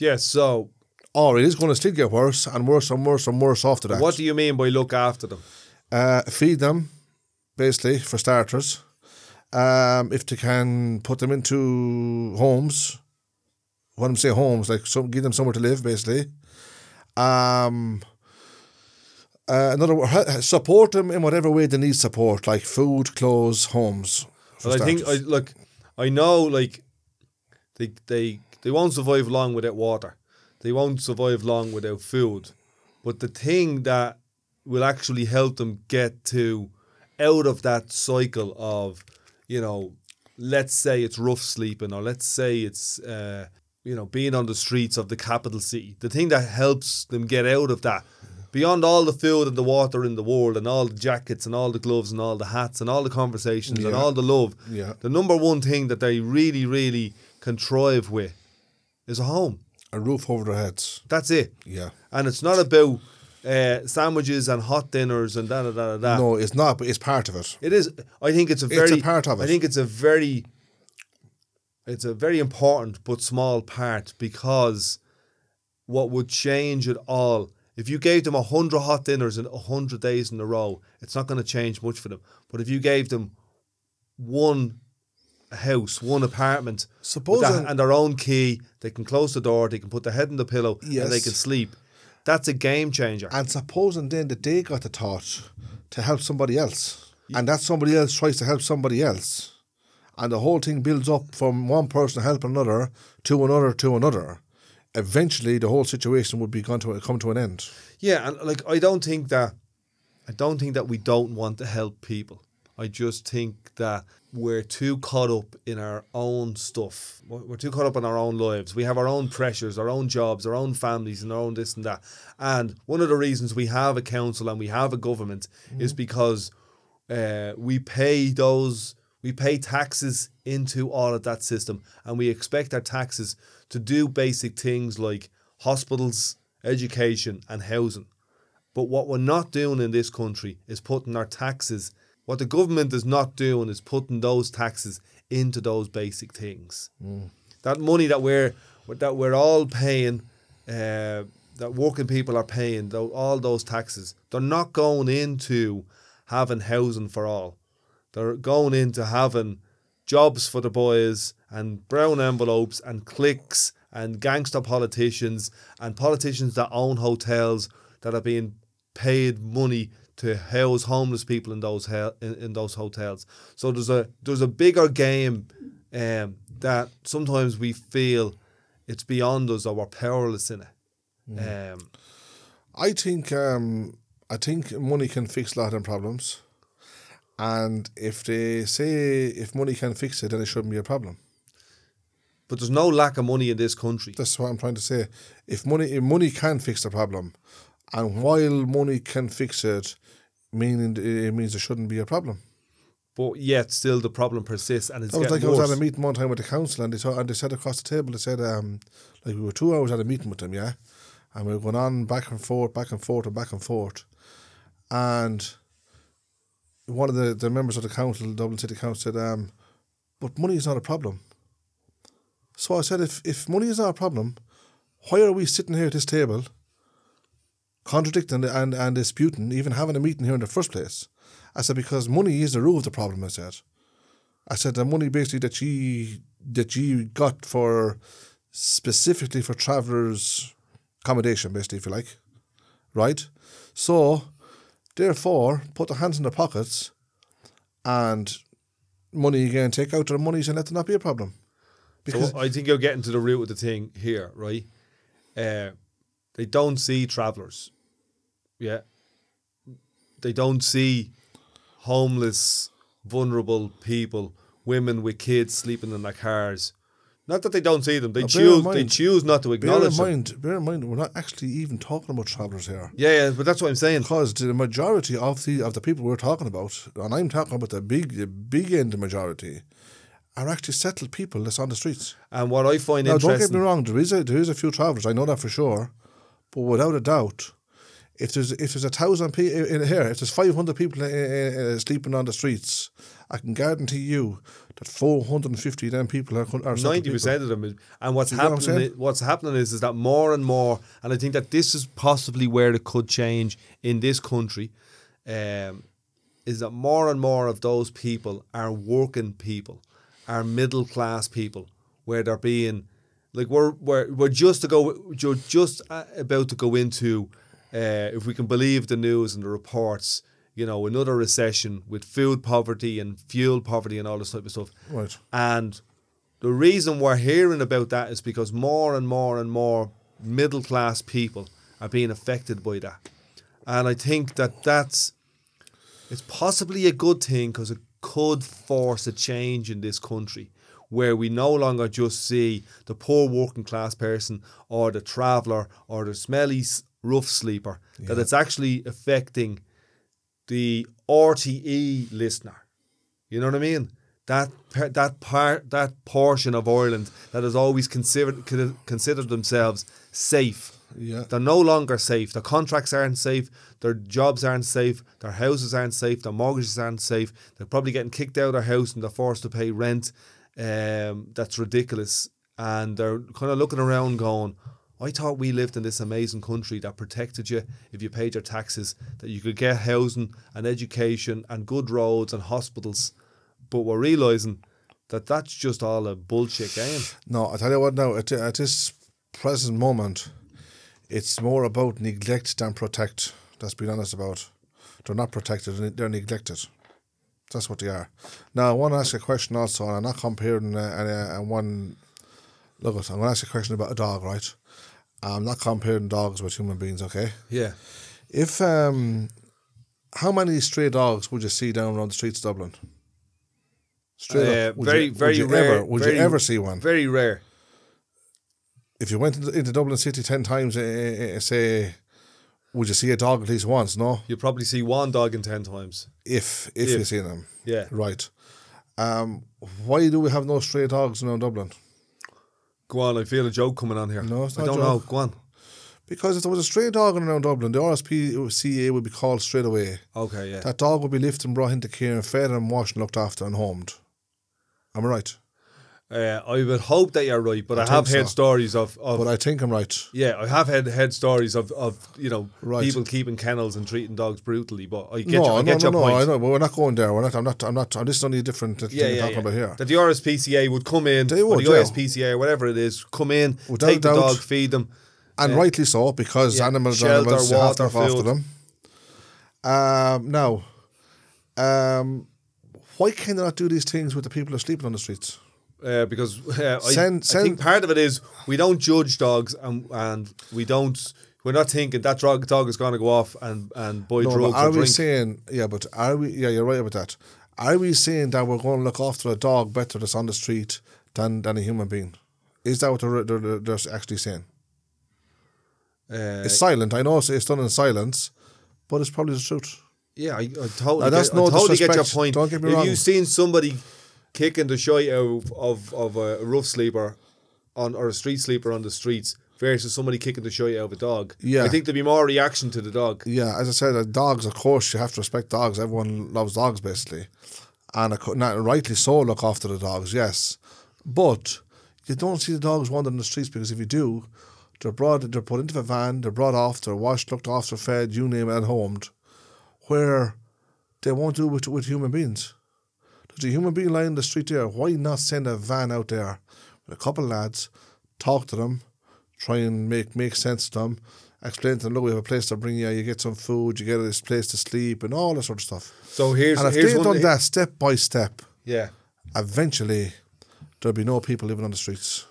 yeah. So, Or it is going to still get worse and worse and worse and worse after that. what do you mean by look after them? Uh, feed them, basically, for starters. Um, if they can put them into homes, when I say homes, like some, give them somewhere to live, basically. Um, uh, another support them in whatever way they need support, like food, clothes, homes. Well, I think I look. I know, like they they they won't survive long without water. They won't survive long without food. But the thing that will actually help them get to out of that cycle of, you know, let's say it's rough sleeping or let's say it's uh, you know being on the streets of the capital city. The thing that helps them get out of that. Beyond all the food and the water in the world, and all the jackets and all the gloves and all the hats and all the conversations and all the love, Yeah. the number one thing that they really, really contrive with is a home. a roof over their heads. That's it. Yeah. And it's not about uh, sandwiches and hot dinners and da da da da. No, it's not, but it's part of it. It is. I think it's a very It's a part of it. I think it's a very. It's a very important but small part because what would change it all if you gave them a hundred hot dinners in a hundred days in a row, it's not going to change much for them. But if you gave them one house, one apartment, that- and their own key, they can close the door, they can put their head in the pillow, and they can sleep. That's a game changer. And supposing then that they got the thought to help somebody else, and that somebody else tries to help somebody else, and the whole thing builds up from one person helping another to another to another, eventually the whole situation would be going to come to an end. Yeah, and like I don't think that I don't think that we don't want to help people. I just think that we're too caught up in our own stuff. We're too caught up in our own lives. We have our own pressures, our own jobs, our own families, and our own this and that. And one of the reasons we have a council and we have a government is because uh, we pay those we pay taxes into all of that system, and we expect our taxes to do basic things like hospitals, education, and housing. But what we're not doing in this country is putting our taxes. What the government is not doing is putting those taxes into those basic things. That money that we're that we're all paying, uh, that working people are paying, all those taxes, they're not going into having housing for all. They're going into having jobs for the boys and brown envelopes and cliques and gangster politicians and politicians that own hotels that are being paid money to house homeless people in those hel- in, in those hotels. So there's a there's a bigger game um, that sometimes we feel it's beyond us or we're powerless in it. Um, I think um, I think money can fix a lot of problems, and if they say if money can fix it, then it shouldn't be a problem. but there's no lack of money in this country. That's what I'm trying to say. If money if money can fix the problem, and while money can fix it, meaning it means there shouldn't be a problem. But yet still the problem persists and it's That was like getting I was worse. at a meeting one time with the council, and they thought, and they said across the table, they said, um, like we were two hours at a meeting with them, yeah, and we were going on back and forth, back and forth, and back and forth, and one of the, the members of the council, Dublin City Council, said, um, but money is not a problem. So I said, if if money is not a problem, why are we sitting here at this table, contradicting and and disputing, even having a meeting here in the first place? I said because money is the root of the problem. I said. I said the money basically that you that you got for specifically for travellers accommodation, basically, if you like, right? So, therefore, put the hands in their pockets, and money again, take out their monies and let it not be a problem. Because So I think you're getting to the root of the thing here, right? Uh, they don't see travellers. Yeah. They don't see homeless, vulnerable people, women with kids sleeping in their cars. Not that they don't see them. They Now, choose. They choose not to acknowledge. bear in them. mind, bear in mind, we're not actually even talking about travellers here. Yeah, yeah, but that's what I'm saying. Because the majority of the of the people we're talking about, and I'm talking about the big the big end majority, are actually settled people that's on the streets. And what I find Now, don't get me wrong. There is a there is a few travellers. I know that for sure, but without a doubt, if there's if there's a thousand people in here, if there's five hundred people uh, sleeping on the streets, I can guarantee you that four hundred and fifty of them people are ninety percent of them. And what's You know what happening? what's happening is is that more and more, and I think that this is possibly where it could change in this country. Um, is that more and more of those people are working people, are middle class people, where they're being like we're we're we're just to go we're just uh, about to go into, uh, if we can believe the news and the reports, you know, another recession with food poverty and fuel poverty and all this type of stuff. Right. And the reason we're hearing about that is because more and more and more middle class people are being affected by that. And I think that that's it's possibly a good thing because it could force a change in this country where we no longer just see the poor working class person or the traveller or the smelly rough sleeper, that it's actually affecting the RTE listener. You know what I mean? That that part that portion of Ireland that has always considered considered themselves safe. Yeah. They're no longer safe. Their contracts aren't safe. Their jobs aren't safe. Their houses aren't safe. Their mortgages aren't safe. They're probably getting kicked out of their house and they're forced to pay rent. Um, that's ridiculous. And they're kind of looking around going, I thought we lived in this amazing country that protected you if you paid your taxes, that you could get housing and education and good roads and hospitals. But we're realising that that's just all a bullshit game. No, I tell you what. Now at, at this present moment, it's more about neglect than protect. Let's be honest about. They're not protected; they're neglected. That's what they are. Now, I want to ask a question also, and I'm not comparing uh, uh, uh, one. Look, I'm going to ask a question about a dog, right? I'm not comparing dogs with human beings, okay? Yeah. If um, how many stray dogs would you see down around the streets of Dublin? Stray Uh, very, you, very would rare. Ever, would very- you ever see one? Very rare. If you went into, into Dublin City ten times, uh, uh, say, would you see a dog at least once? No, You'll probably see one dog in 10 times. if if, If. you see them, Yeah. right. Um, why do we have no stray dogs around Dublin? Go on, I feel a joke coming on here. No, it's I not a don't know. Go on. Because if there was a stray dog in around Dublin, the RSPCA would be called straight away. Okay, yeah. That dog would be lifted and brought into care and fed and washed and looked after and homed. Am I right? Uh, I would hope that you're right, but I, I have heard so. stories of, of But I think I'm right. yeah, I have had heard stories of, of you know Right. people keeping kennels and treating dogs brutally. But I get no, your, I no, get no, your no. point. I know, but we're not going there. We're not. I'm not. I'm not. This is only a different thing Yeah, we're talking yeah. about here. That the RSPCA would come in, They would, the yeah. Or whatever it is, come in, Without take the dog, feed them. and Yeah. rightly so because Yeah, animals are shelter, animals. You have to water, look after them. Um, now, um, why can they not do these things with the people who are sleeping on the streets? Uh, because uh, I, Send- I think part of it is we don't judge dogs and and we don't we're not thinking that dog dog is going to go off and and buy No, drugs but are we drink. saying? Yeah, but are we? Yeah, you're right about that. Are we saying that we're going to look after a dog better that's on the street than than a human being? Is that what they're, they're, they're actually saying? uh, It's silent. I know it's, it's done in silence, but it's probably the truth. Yeah, I, I totally, Now, that's get, no I totally get your point. don't get me if wrong. you've seen somebody kicking the shite out of, of, of a rough sleeper on or a street sleeper on the streets versus somebody kicking the shite out of a dog, Yeah. I think there'd be more reaction to the dog. Yeah, as I said, uh, dogs. Of course, you have to respect dogs. Everyone loves dogs, basically, and cour- not rightly so. Look after the dogs, yes, but you don't see the dogs wandering the streets because if you do, they're brought, they're put into a van, they're brought off, they're washed, looked after, fed, you name it, and homed, where they won't do with with human beings. There's a human being lying in the street there. Why not send a van out there with a couple of lads, talk to them, try and make make sense to them, explain to them, look, we have a place to bring you, you get some food, you get this place to sleep, and all that sort of stuff. So here's and if here's they've one done that step by step, Yeah. eventually there'll be no people living on the streets.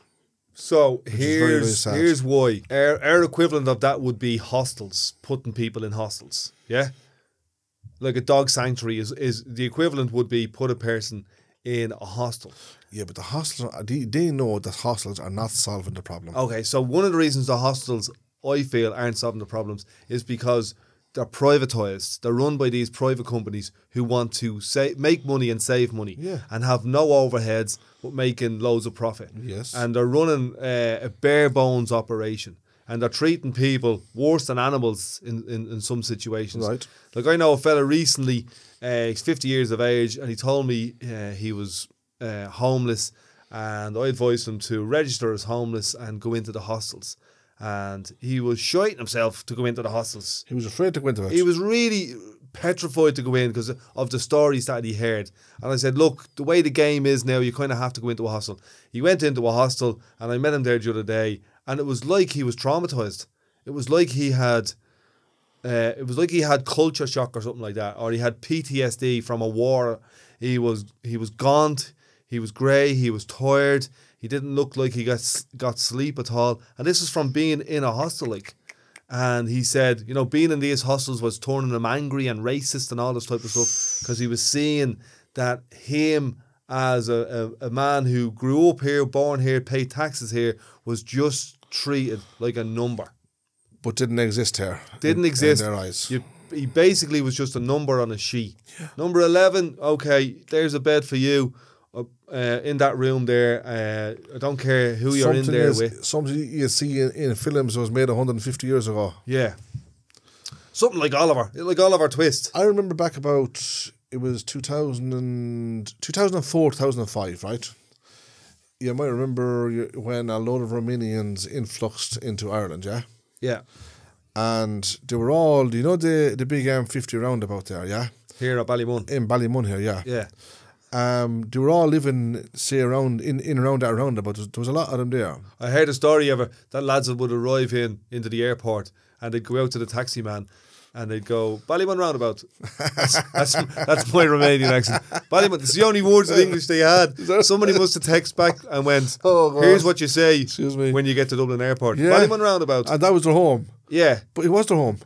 So is very, very here's here's why our, our equivalent of that would be hostels, putting people in hostels. Yeah, like a dog sanctuary is is the equivalent would be put a person in a hostel. Yeah, but the hostels, are- they, they know that hostels are not solving the problem. Okay, so one of the reasons the hostels I feel aren't solving the problems is because they're privatized. They're run by these private companies who want to say make money and save money Yeah. and have no overheads but making loads of profit. Yes. And they're running uh, a bare bones operation and they're treating people worse than animals in, in, in some situations. Right. Like I know a fella recently, uh, he's 50 years of age, and he told me uh, he was uh, homeless, and I advised him to register as homeless and go into the hostels. And he was shiting himself to go into the hostels. He was afraid to go into it. He was really petrified to go in because of the stories that he heard. And I said, Look, the way the game is now, you kind of have to go into a hostel. He went into a hostel, and I met him there the other day, and it was like he was traumatized. It was like he had. Uh, it was like he had culture shock or something like that, or he had PTSD from a war. He was he was gaunt, he was grey, he was tired. He didn't look like he got got sleep at all, and this is from being in a hostel. Like, and he said, you know, being in these hostels was turning him angry and racist and all this type of stuff because he was seeing that him as a, a, a man who grew up here, born here, paid taxes here, was just treated like a number. but didn't exist here. Didn't in- exist. In their eyes. You, he basically was just a number on a sheet. Number 11, okay, there's a bed for you uh, uh, in that room there. Uh, I don't care who you're in Something there is- with. Something you see in, in films was made 150 years ago. Yeah. Something like Oliver, like Oliver Twist. I remember back about it was 2000 and, 2004, 2005, right? You might remember when a load of Romanians influxed into Ireland, yeah? Yeah. And they were all, you know, the, the big M50 roundabout there, yeah? Here at Ballymun. In Ballymun here, yeah. Yeah. Um, they were all living, say, around, in, in around that roundabout. There was, there was a lot of them there. I heard a story of a, that lads would arrive in into the airport and they'd go out to the taxi man and they'd go Ballymun roundabout. That's, that's, that's my Romanian accent. Ballymun. It's the only words of English they had. Somebody must have texted back and went, Oh, God. "Here's what you say Excuse me. when you get to Dublin Airport. Yeah. Ballymun roundabout." And that was their home. yeah. But it was their home.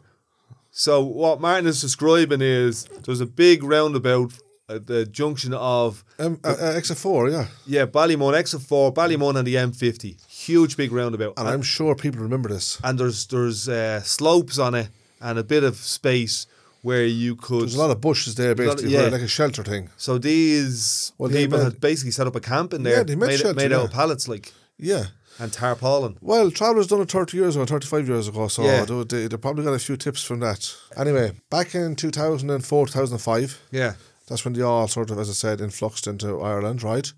So what Martin is describing is there's a big roundabout at the junction of Um, uh, uh, exit four, yeah. yeah Ballymun exit four, Ballymun and the M50. Huge big roundabout. And I'm sure people remember this. and there's there's uh, slopes on it and a bit of space where you could. There's a lot of bushes there, lot basically, yeah. like a shelter thing. so these Well, they people made- had basically set up a camp in there. Yeah, they made made, shelter, made out of pallets like Yeah. and tarpaulin. Well, Travellers done it 30 years ago, 35 years ago, so Yeah. they, they, they probably got a few tips from that. Anyway, back in 2004, 2005, Yeah, that's when they all sort of, as I said, influxed into Ireland, right?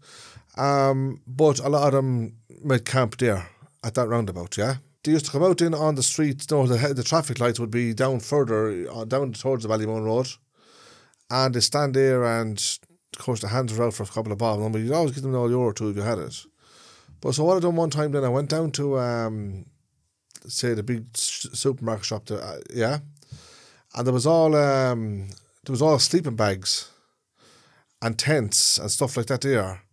Um, but a lot of them made camp there at that roundabout, yeah? They used to come out in on the streets, no, the, the traffic lights would be down further, uh, down towards the Ballymun Road, and they stand there and, of course, the hands are out for a couple of bob, and you'd always give them an euro or two if you had it. But so what I done one time then, I went down to, um, say, the big supermarket shop, there, uh, yeah, and there was all, um, there was all sleeping bags and tents and stuff like that there.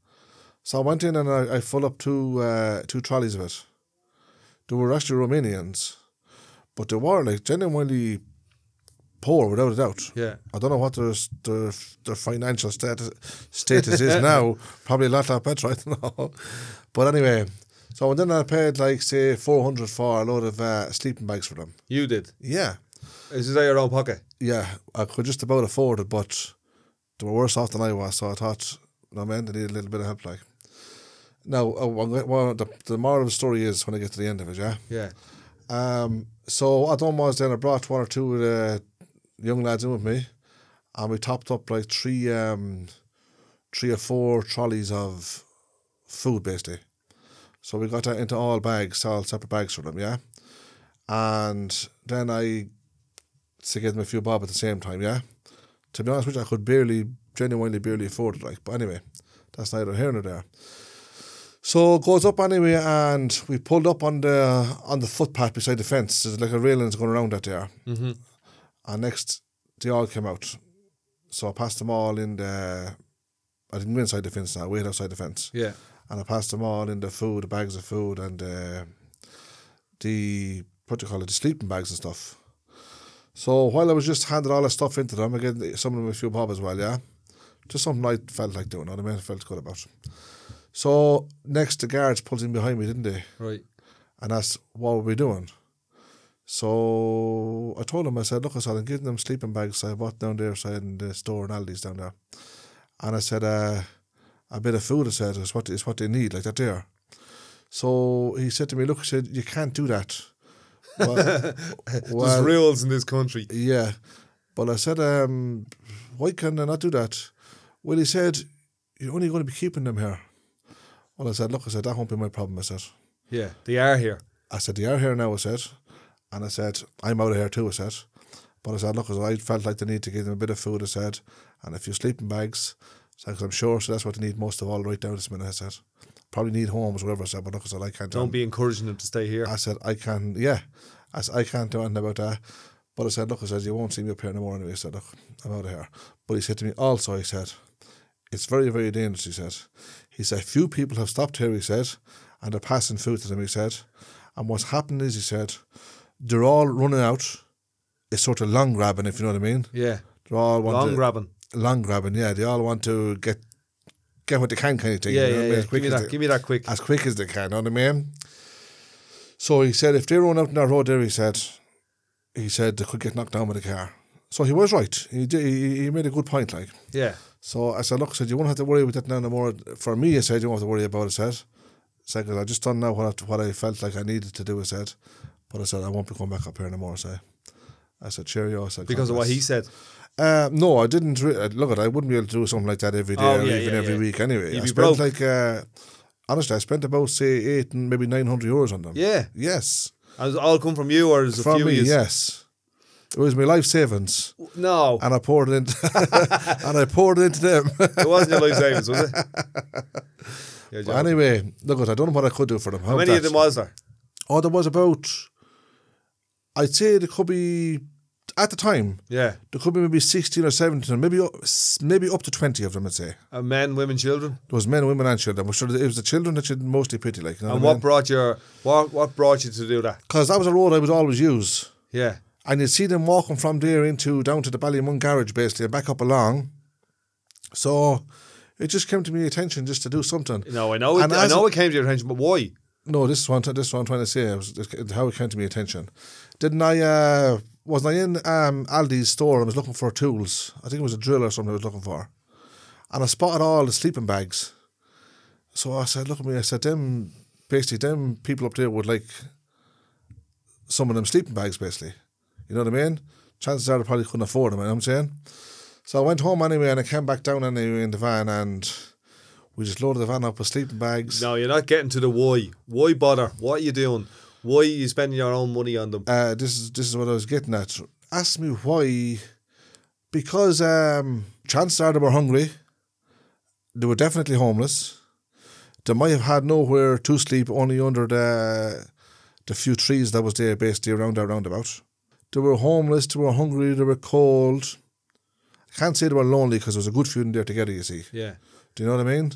So I went in and I, I full up two uh, two trolleys of it. They were actually Romanians, but they were like genuinely poor without a doubt. yeah. I don't know what their their, their financial status status is now. Probably a lot, lot better. I don't know. But anyway, so and then I paid like say four hundred for a load of uh, sleeping bags for them. You did. Yeah, Is this out of your own pocket? yeah, I could just about afford it, but they were worse off than I was. So I thought, no man, they need a little bit of help. Like now, uh, well, the the moral of the story is when I get to the end of it, yeah. Yeah. Um, so what I done was then I brought one or two of the young lads in with me, and we topped up like three, um, three or four trolleys of food basically. So we got that into all bags, all separate bags for them, yeah. And then I to give them a few bob at the same time, yeah. To be honest with you, I could barely, genuinely barely afford it, like. But anyway, that's neither here nor there. So it goes up anyway, and we pulled up on the on the footpath beside the fence. There's like a railings going around that there. Mm-hmm. And next, they all came out. So I passed them all in the. I didn't go inside the fence now. I waited outside the fence, Yeah. and I passed them all in the food, the bags of food, and uh, the what do you call it, the sleeping bags and stuff. So while I was just handing all that stuff into them, again, some of them a few bob as well, yeah. Just something I felt like doing. You know what I mean, I felt good about. So next, the guards pulled in behind me, didn't they? Right. and asked what were we doing. So I told him, I said, look, I said, I'm giving them sleeping bags I bought down there, side in the store and Aldi's down there. And I said, uh, a bit of food, I said, is what, is what they need, like that there. So he said to me, look, he said, you can't do that. Well, There's well, rules in this country. yeah. But I said, um, why can I not do that? Well, he said, you're only going to be keeping them here. Well, I said, look, I said, that won't be my problem, I said. Yeah, they are here. I said, they are here now, I said. And I said, I'm out of here too, I said. But I said, look, I felt like they need to give them a bit of food, I said, and a few sleeping bags. So, cause I'm sure, so that's what they need most of all right now this minute, I said. Probably need homes, whatever I said, but look, I said, I can't. Don't um, be encouraging them to stay here. I said, I can, yeah. I said, I can't do anything about that. But I said, look, I said, you won't see me up here anymore anyway. I said, look, I'm out of here. But he said to me, also, he said, it's very, very dangerous, he said. He said, few people have stopped here, he said, and they're passing food to them, he said. And what's happened is, he said, they're all running out. It's sort of long grabbing, if you know what I mean. Yeah. They're all Long to, grabbing. long grabbing, yeah. They all want to get get what they can, kind of thing. Yeah, you know yeah, I mean? yeah. Give me that. they- Give me that quick. as quick as they can, know what I mean? So he said if they run out in that road there, he said, he said they could get knocked down with a car. So he was right. He did, he, he made a good point, like. Yeah. So I said, look, I said, you won't have to worry about that now no more. For me, I said, you won't have to worry about it, I said. I said, I just done now what I, what I felt like I needed to do, I said. But I said, I won't be coming back up here anymore, I said. I said, cheerio, I said. Because of what he said. Uh, no, I didn't. Re- uh, look at. I wouldn't be able to do something like that every day Oh, or yeah, even yeah, every yeah. week. Anyway, You'd I spent broke. like uh, honestly, I spent about say eight and maybe nine hundred euros on them. Yeah. Yes, And all come from you, or is a from few me. Yes, it was my life savings, No, and I poured it into and I poured it into them. it wasn't your life savings, was it? Yeah, But anyway, look, I don't know what I could do for them. How many of them was there? Oh, there was about. I'd say there could be at the time, Yeah. there could be maybe 16 or 17, maybe, up- maybe up to 20 of them, I'd say. Uh, men, women, children. There was men, women, and children. I'm sure it was the children that you'd mostly pity, like. You know And what I mean? brought your what what brought you to do that? Because that was a road I would always use. Yeah. And you'd see them walking from there into down to the Ballymun garage basically and back up along. So it just came to me attention just to do something. No, I know it, And I know a- it came to your attention, but why? No, this is what, I'm- this is what I'm trying to say. It was how it came to me attention. Didn't I? Uh, wasn't I in um, Aldi's store? I was looking for tools. I think it was a drill or something I was looking for, and I spotted all the sleeping bags. So I said, "Look at me!" I said, "Them basically, them people up there would like some of them sleeping bags, basically. You know what I mean? Chances are they probably couldn't afford them. You know what I'm saying?" So I went home anyway, and I came back down anyway in the van, and we just loaded the van up with sleeping bags. No, you're not getting to the why. Why bother? What are you doing? Why are you spending your own money on them? uh, this is this is what I was getting at. Ask me why, because um, chances are they were hungry. They were definitely homeless. They might have had nowhere to sleep, only under the the few trees that was there, basically around that roundabout. They were homeless. They were hungry. They were cold. I can't say they were lonely because there was a good few in there together. You see, Yeah. do you know what I mean?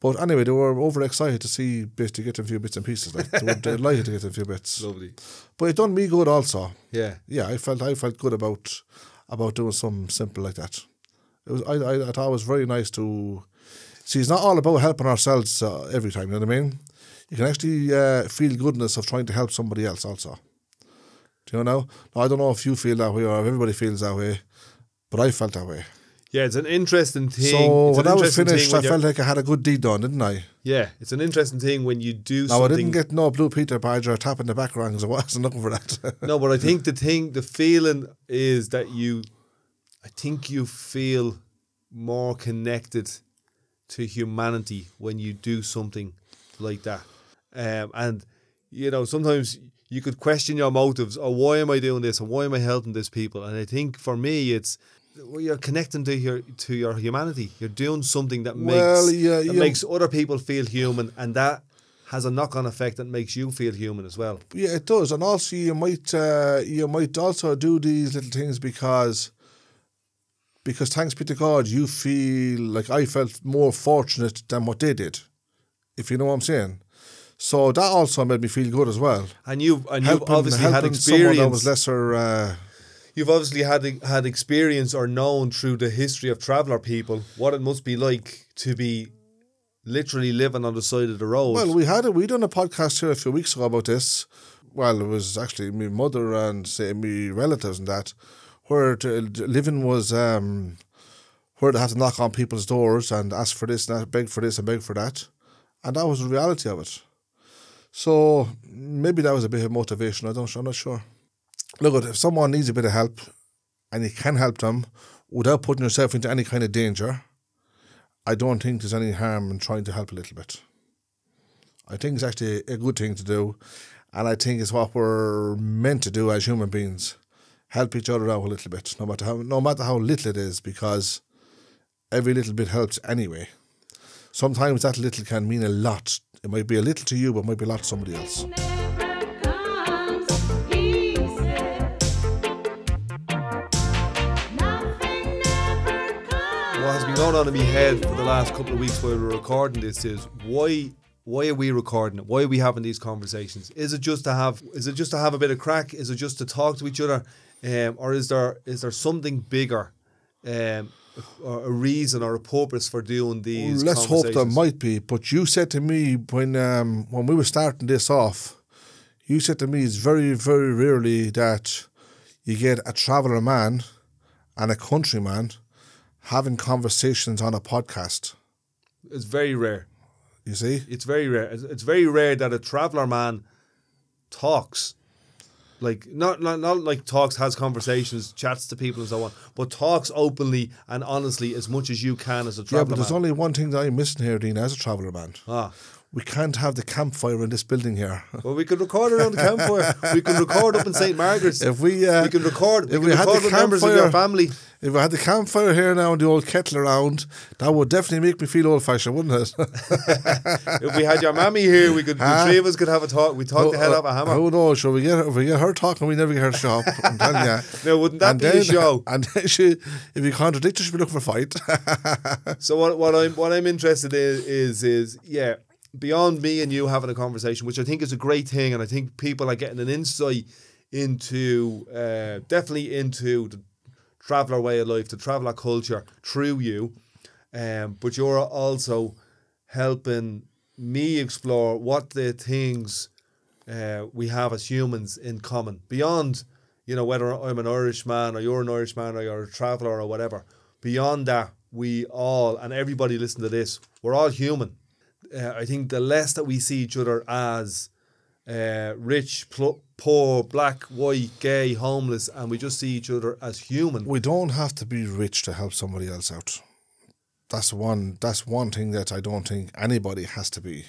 But anyway, they were overexcited to see basically get them a few bits and pieces. Like they were delighted to get them a few bits. Lovely. But it done me good also Yeah. yeah, I felt I felt good about about doing something simple like that. It was I I, I thought it was very nice to see. It's not all about helping ourselves uh, every time. You know what I mean? You can actually uh, feel goodness of trying to help somebody else also. Do you know? Now, I don't know if you feel that way or if everybody feels that way, but I felt that way. Yeah, it's an interesting thing. so it's when I was finished, I felt like I had a good deed done, didn't I? Yeah, it's an interesting thing when you do Now I didn't get no blue Peter badge or a tap in the background because I wasn't looking for that. no, but I think the thing, the feeling is that you, I think you feel more connected to humanity when you do something like that. Um, and, you know, sometimes you could question your motives. or why am I doing this? And why am I helping these people? And I think for me, it's, well, you're connecting to your to your humanity. You're doing something that makes Well, yeah, that makes other people feel human, and that has a knock on effect that makes you feel human as well. Yeah, it does, and also you might uh, you might also do these little things because because thanks be to God, you feel like I felt more fortunate than what they did, if you know what I'm saying. So that also made me feel good as well. And you've and you've obviously had helping someone that was experience. lesser. Uh, You've obviously had had experience or known through the history of traveller people what it must be like to be literally living on the side of the road. well, we had a, we done a podcast here a few weeks ago about this. Well, it was actually my mother and say me relatives and that, where to, living was um, where they had to knock on people's doors and ask for this and that, beg for this and beg for that, and that was the reality of it. So maybe that was a bit of motivation. I don't. I'm not sure. Look, if someone needs a bit of help, and you can help them without putting yourself into any kind of danger, I don't think there's any harm in trying to help a little bit. I think it's actually a good thing to do, and I think it's what we're meant to do as human beings: help each other out a little bit, no matter how no matter how little it is, because every little bit helps anyway. Sometimes that little can mean a lot. It might be a little to you, but it might be a lot to somebody else. Never comes easy. Nothing ever comes. what has been going on in my head for the last couple of weeks while we're recording this is why why are we recording it? Why are we having these conversations? Is it just to have is it just to have a bit of crack? Is it just to talk to each other? Um, or is there is there something bigger? Um, a reason or a purpose for doing these Let's hope there might be. But you said to me when um, when we were starting this off, you said to me it's very very rarely that you get a traveller man and a countryman having conversations on a podcast. It's very rare. You see, It's very rare. It's, it's very rare that a traveller man talks. Like not, not not like talks, has conversations, chats to people and so on, but talks openly and honestly as much as you can as a traveler. yeah. But there's man. only one thing that I'm missing here, Dean, as a traveller man. ah, we can't have the campfire in this building here. Well, we could record around the campfire. we can record up in St. Margaret's. If we, uh, we can record. We if can we had the members of your campfire- family. If we had the campfire here now and the old kettle around, that would definitely make me feel old fashioned, wouldn't it? If we had your mammy here, we could. Ah. the three of us could have a talk. We talk the head off a hammer. Who knows? Shall we get if we get her talking, we never get her to show up. I'm telling you. Now, wouldn't that and be a then, show? And then she, if you contradict her, she'll be looking for a fight. So what what I'm what I'm interested in is is yeah beyond me and you having a conversation, which I think is a great thing, and I think people are getting an insight into uh, definitely into the traveller way of life, the traveller culture through you, um, but you're also helping me explore what the things uh, we have as humans in common beyond you know whether I'm an Irish man or you're an Irish man or you're a traveller or whatever. Beyond that we all and everybody listen to this we're all human uh, I think the less that we see each other as uh, rich pl- poor black white gay homeless and we just see each other as human we don't have to be rich to help somebody else out. That's one. That's one thing that I don't think anybody has to be.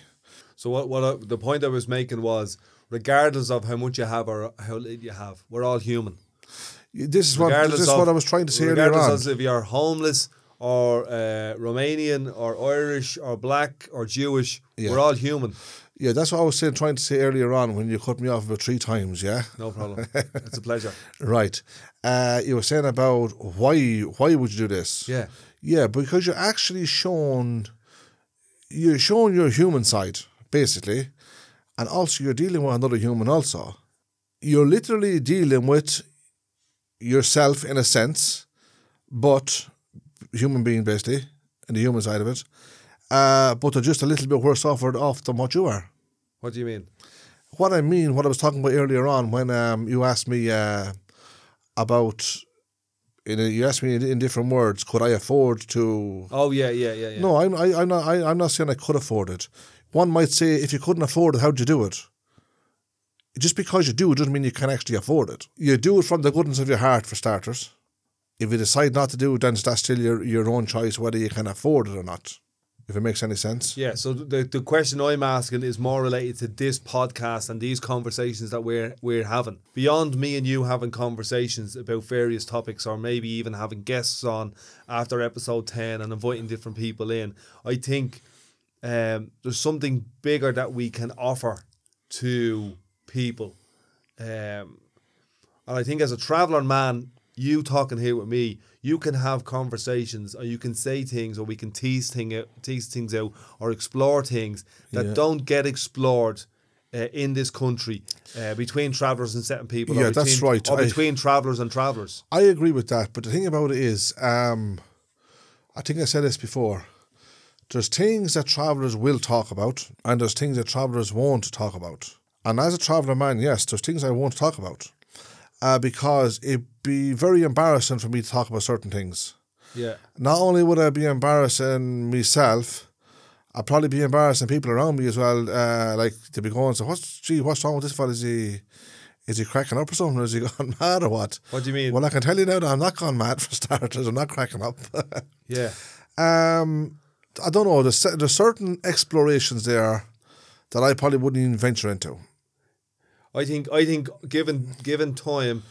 So what what I, the point I was making was regardless of how much you have or how little you have we're all human This is what this is of what I was trying to say earlier regardless on. of if you're homeless or uh, Romanian or Irish or black or Jewish, Yeah. we're all human. Yeah, that's what I was saying, trying to say earlier on when you cut me off about three times. Yeah, No problem. it's a pleasure. right. Uh, you were saying about why why would you do this? Yeah. yeah, because you're actually shown you're shown your human side basically, and also you're dealing with another human. Also, you're literally dealing with yourself in a sense, but human being basically, and the human side of it. Uh, but they're just a little bit worse off, off than what you are. What do you mean? What I mean, what I was talking about earlier on when um, you asked me uh, about, in a, you asked me in, in different words, could I afford to? Oh yeah, yeah, yeah, yeah. No, I'm I, I'm not I, I'm not saying I could afford it. One might say if you couldn't afford it, how'd you do it? Just because you do it doesn't mean you can actually afford it. You do it from the goodness of your heart, for starters. If you decide not to do it, then that's still your, your own choice whether you can afford it or not. If it makes any sense. Yeah, so the, the question I'm asking is more related to this podcast and these conversations that we're we're having. Beyond me and you having conversations about various topics or maybe even having guests on after episode 10 and inviting different people in, I think um, there's something bigger that we can offer to people. Um, and I think as a traveller man, you talking here with me, you can have conversations or you can say things or we can tease, thing out, tease things out or explore things that Yeah. don't get explored uh, in this country uh, between travellers and certain people. Yeah, or that's right. Or between travellers and travellers. I agree with that, but the thing about it is, um, I think I said this before. There's things that travellers will talk about, and there's things that travellers won't talk about. And as a traveller man, yes, there's things I won't talk about, uh, because it'd be very embarrassing for me to talk about certain things. Yeah. Not only would I be embarrassing myself, I'd probably be embarrassing people around me as well. Uh, like to be going, so what's gee, what's wrong with this fella? Is he is he cracking up or something? Or is he gone mad or what? What do you mean? Well, I can tell you now that I'm not gone mad for starters. I'm not cracking up. Yeah. um, I don't know. There's, there's certain explorations there that I probably wouldn't even venture into. I think I think given given time,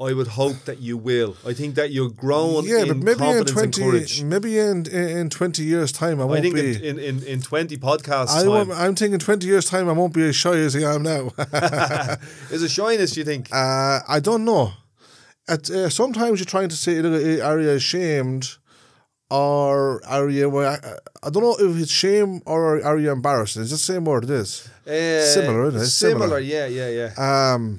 I would hope that you will. I think that you're growing yeah, in but maybe in twenty, maybe in, in twenty years' time, I won't I think be. in, in, in, 20 podcasts I time, I'm thinking twenty years' time, I won't be as shy as I am now. is a shyness, you think? Uh, I don't know. At, uh, sometimes you're trying to say, are you ashamed or are you, I, I don't know if it's shame or are you embarrassed. It's the same word it is. Uh, Similar, isn't it? Similar, Similar. yeah, yeah, yeah. Um,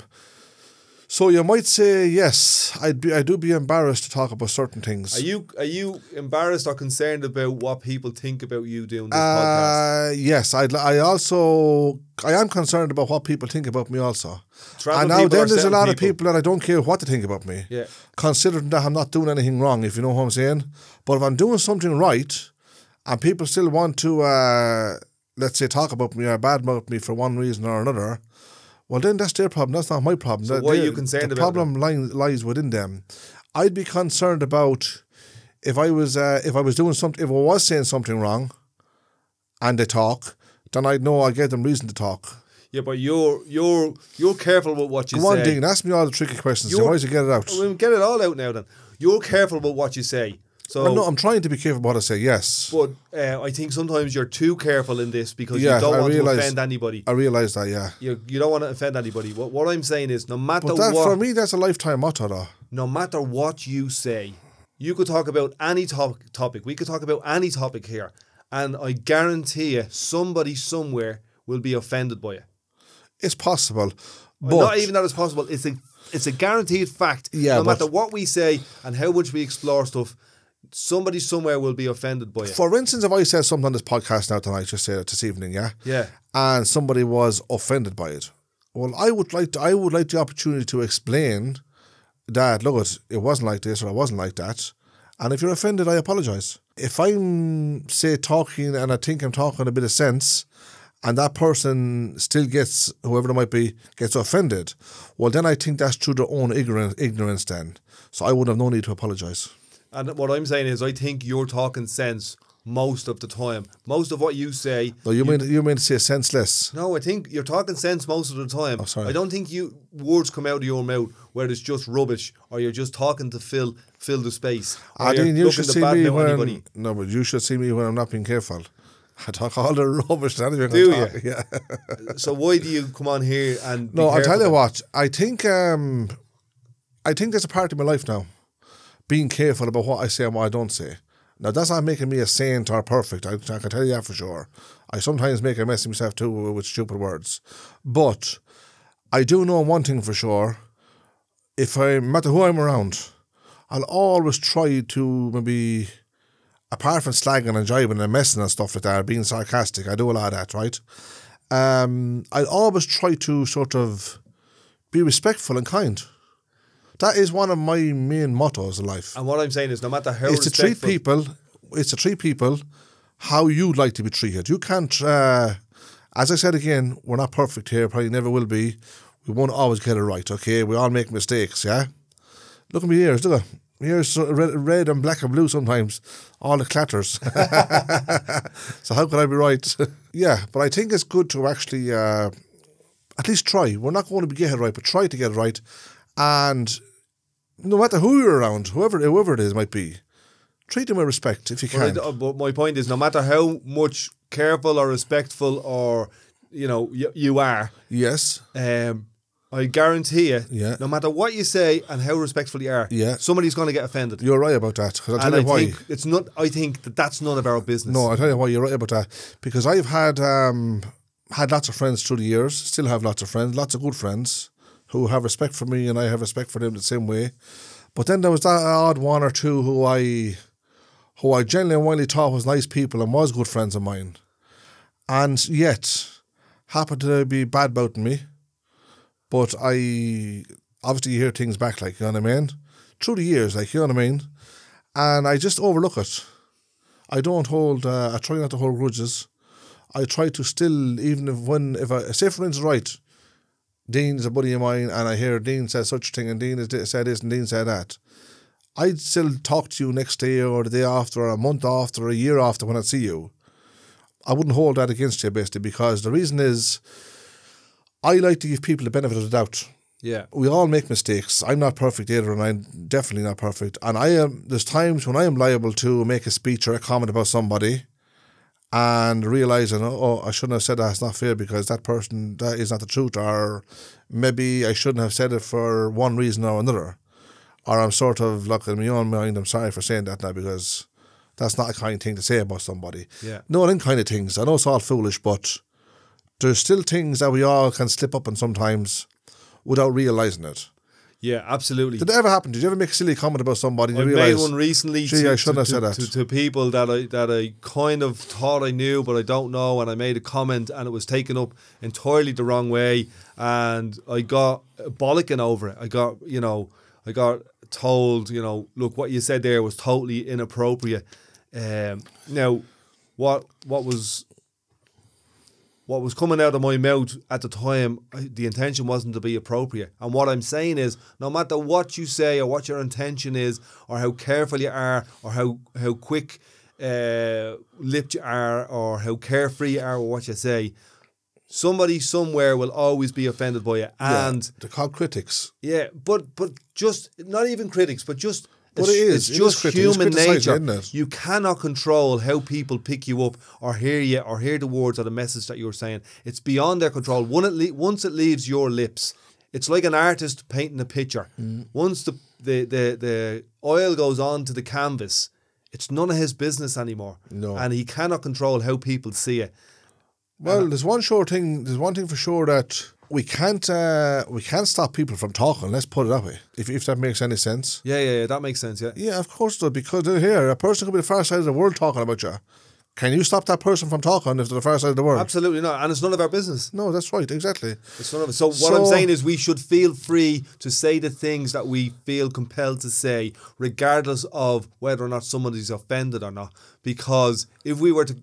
so you might say, yes, I'd be, I do be embarrassed to talk about certain things. Are you are you embarrassed or concerned about what people think about you doing this podcast? Uh, yes, I'd, I also, I am concerned about what people think about me also. Travel and now then there's a lot of people? people that I don't care what they think about me. Yeah. Considering that I'm not doing anything wrong, if you know what I'm saying. But if I'm doing something right and people still want to, uh, let's say, talk about me or bad about me for one reason or another, well, then that's their problem. That's not my problem. So why are you concerned the about problem lies, lies within them. I'd be concerned about if I was uh, if I was doing something if I was saying something wrong, and they talk, then I'd know I gave them reason to talk. Yeah, but you're you're you're careful with what you Go on, say. Dean, ask me all the tricky questions. You're- Why don't you get it out? We'll get it all out now. Then you're careful with what you say. So, Well, no, I'm trying to be careful what I say, yes. but uh, I think sometimes you're too careful in this because Yeah, you don't I want realise- to offend anybody. I realise that, yeah. You, you don't want to offend anybody. What, what I'm saying is, no matter But that, what, for me, that's a lifetime motto, though. no matter what you say, you could talk about any top, topic. We could talk about any topic here, and I guarantee you, somebody somewhere will be offended by it. It's possible. But not even that it's possible. It's a it's a guaranteed fact. Yeah, no matter what we say and how much we explore stuff, somebody somewhere will be offended by it. for instance, if I said something on this podcast now tonight, just say it this evening, yeah? yeah. and somebody was offended by it. Well, I would like to, I would like the opportunity to explain that look, it, it wasn't like this or it wasn't like that. And if you're offended, I apologize. If I'm say talking and I think I'm talking a bit of sense, and that person still gets whoever it might be gets offended, well then I think that's through their own ignorance. Ignorance then, so I would have no need to apologize. And what I'm saying is, I think you're talking sense most of the time. Most of what you say. No, you mean you mean to say senseless? No, I think you're talking sense most of the time. Oh, sorry. I don't think you words come out of your mouth where it's just rubbish, or you're just talking to fill fill the space. I you're mean, you should see me when anybody. no, but you should see me when I'm not being careful. I talk all the rubbish that anyway. Do talk, you? Yeah. So why do you come on here and? No, I'll tell you what. I think um, I think there's a part of my life now, being careful about what I say and what I don't say. Now that's not making me a saint or perfect. I, I can tell you that for sure. I sometimes make a mess of myself too with stupid words, but I do know one thing for sure. If I no matter who I'm around, I'll always try to maybe apart from slagging and jibing and messing and stuff like that, being sarcastic, I do a lot of that, right? Um, I always try to sort of be respectful and kind. That is one of my main mottos in life. And what I'm saying is, no matter how it's to treat people. It's to treat people how you'd like to be treated. You can't. Uh, as I said again, we're not perfect here. Probably never will be. We won't always get it right. Okay, we all make mistakes. Yeah. Look at me ears. Look at my ears. Red, red and black and blue sometimes. All the clatters. so how could I be right? yeah, but I think it's good to actually uh, at least try. We're not going to be get it right, but try to get it right. And no matter who you're around, whoever whoever it is might be, treat them with respect if you But, I can. uh, but my point is, no matter how much careful or respectful or you know you, you are, Yes. um, I guarantee you, Yeah. no matter what you say and how respectful you are, Yeah. somebody's going to get offended. You're right about that. I'll tell and I you why. think it's not. I think that that's none of our business. No, I'll tell you why you're right about that. Because I've had um, had lots of friends through the years, still have lots of friends, lots of good friends who have respect for me and I have respect for them the same way. But then there was that odd one or two who I who I genuinely thought was nice people and was good friends of mine. And yet happened to be bad about me. But I obviously hear things back like, you know what I mean? Through the years, like you know what I mean? And I just overlook it. I don't hold. Uh, I try not to hold grudges. I try to still, even if when if I say for instance, right, Dean's a buddy of mine, and I hear Dean says such a thing, and Dean has said this, and Dean said that. I'd still talk to you next day, or the day after, or a month after, or a year after when I see you. I wouldn't hold that against you, basically, because the reason is, I like to give people the benefit of the doubt Yeah. we all make mistakes. I'm not perfect either, and I'm definitely not perfect. And I am. There's times when I am liable to make a speech or a comment about somebody, and realizing, oh, oh, I shouldn't have said that. It's not fair because that person that is not the truth, or maybe I shouldn't have said it for one reason or another, or I'm sort of looking in my own mind. I'm sorry for saying that now because that's not a kind thing to say about somebody. Yeah. No, them kind of things. I know it's all foolish, but there's still things that we all can slip up on sometimes without realizing it. Yeah. Absolutely. Did it ever happen? Did you ever make a silly comment about somebody I you made realize? one recently Gee, to, I shouldn't to, have to, said that. to, to people that I that I kind of thought I knew, but I don't know, and I made a comment, and it was taken up entirely the wrong way, and I got bollocking over it. I got you know, I got told you know, look, what you said there was totally inappropriate. Um, now, what what was what was coming out of my mouth at the time, the intention wasn't to be appropriate. And what I'm saying is, no matter what you say or what your intention is, or how careful you are, or how how quick uh, lipped you are or how carefree you are with what you say, somebody somewhere will always be offended by you. Yeah, And they're called critics. yeah, but but just not even critics, but just But it's, it is, it's it is just it's human nature. You cannot control how people pick you up or hear you or hear the words or the message that you're saying. It's beyond their control. One it le- once it leaves your lips, it's like an artist painting a picture. Mm. Once the, the the the oil goes on to the canvas, it's none of his business anymore. No. and he cannot control how people see it. Well, there's one sure thing. There's one thing for sure that we can't uh, we can't stop people from talking. Let's put it that way. If if that makes any sense. Yeah, yeah, yeah that makes sense. Yeah. Yeah, of course, though, because they're here. A person could be the far side of the world talking about you. Can you stop that person from talking if they're the far side of the world? Absolutely not, and it's none of our business. No, that's right. Exactly. It's none of it. So what I'm saying is we should feel free to say the things that we feel compelled to say, regardless of whether or not somebody's offended or not. Because if we were to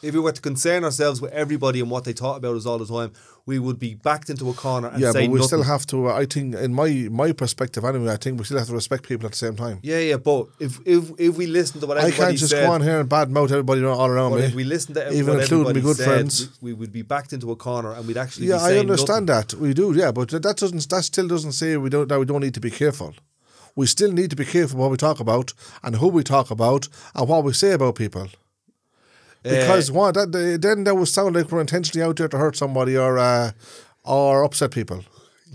if we were to concern ourselves with everybody and what they thought about us all the time, we would be backed into a corner and yeah, say but we nothing. still have to. Uh, I think, in my my perspective, anyway, I think we still have to respect people at the same time. yeah, yeah, but if if if we listen to what I can't just said, go on here and badmouth everybody all around but me. if we listen to even including my good said, friends. we, we would be backed into a corner and we'd actually Yeah, I understand nothing. that. We do, yeah, but that doesn't that still doesn't say we don't that we don't need to be careful. We still need to be careful what we talk about and who we talk about and what we say about people. Because Uh, what that then that would sound like we're intentionally out there to hurt somebody or uh, or upset people.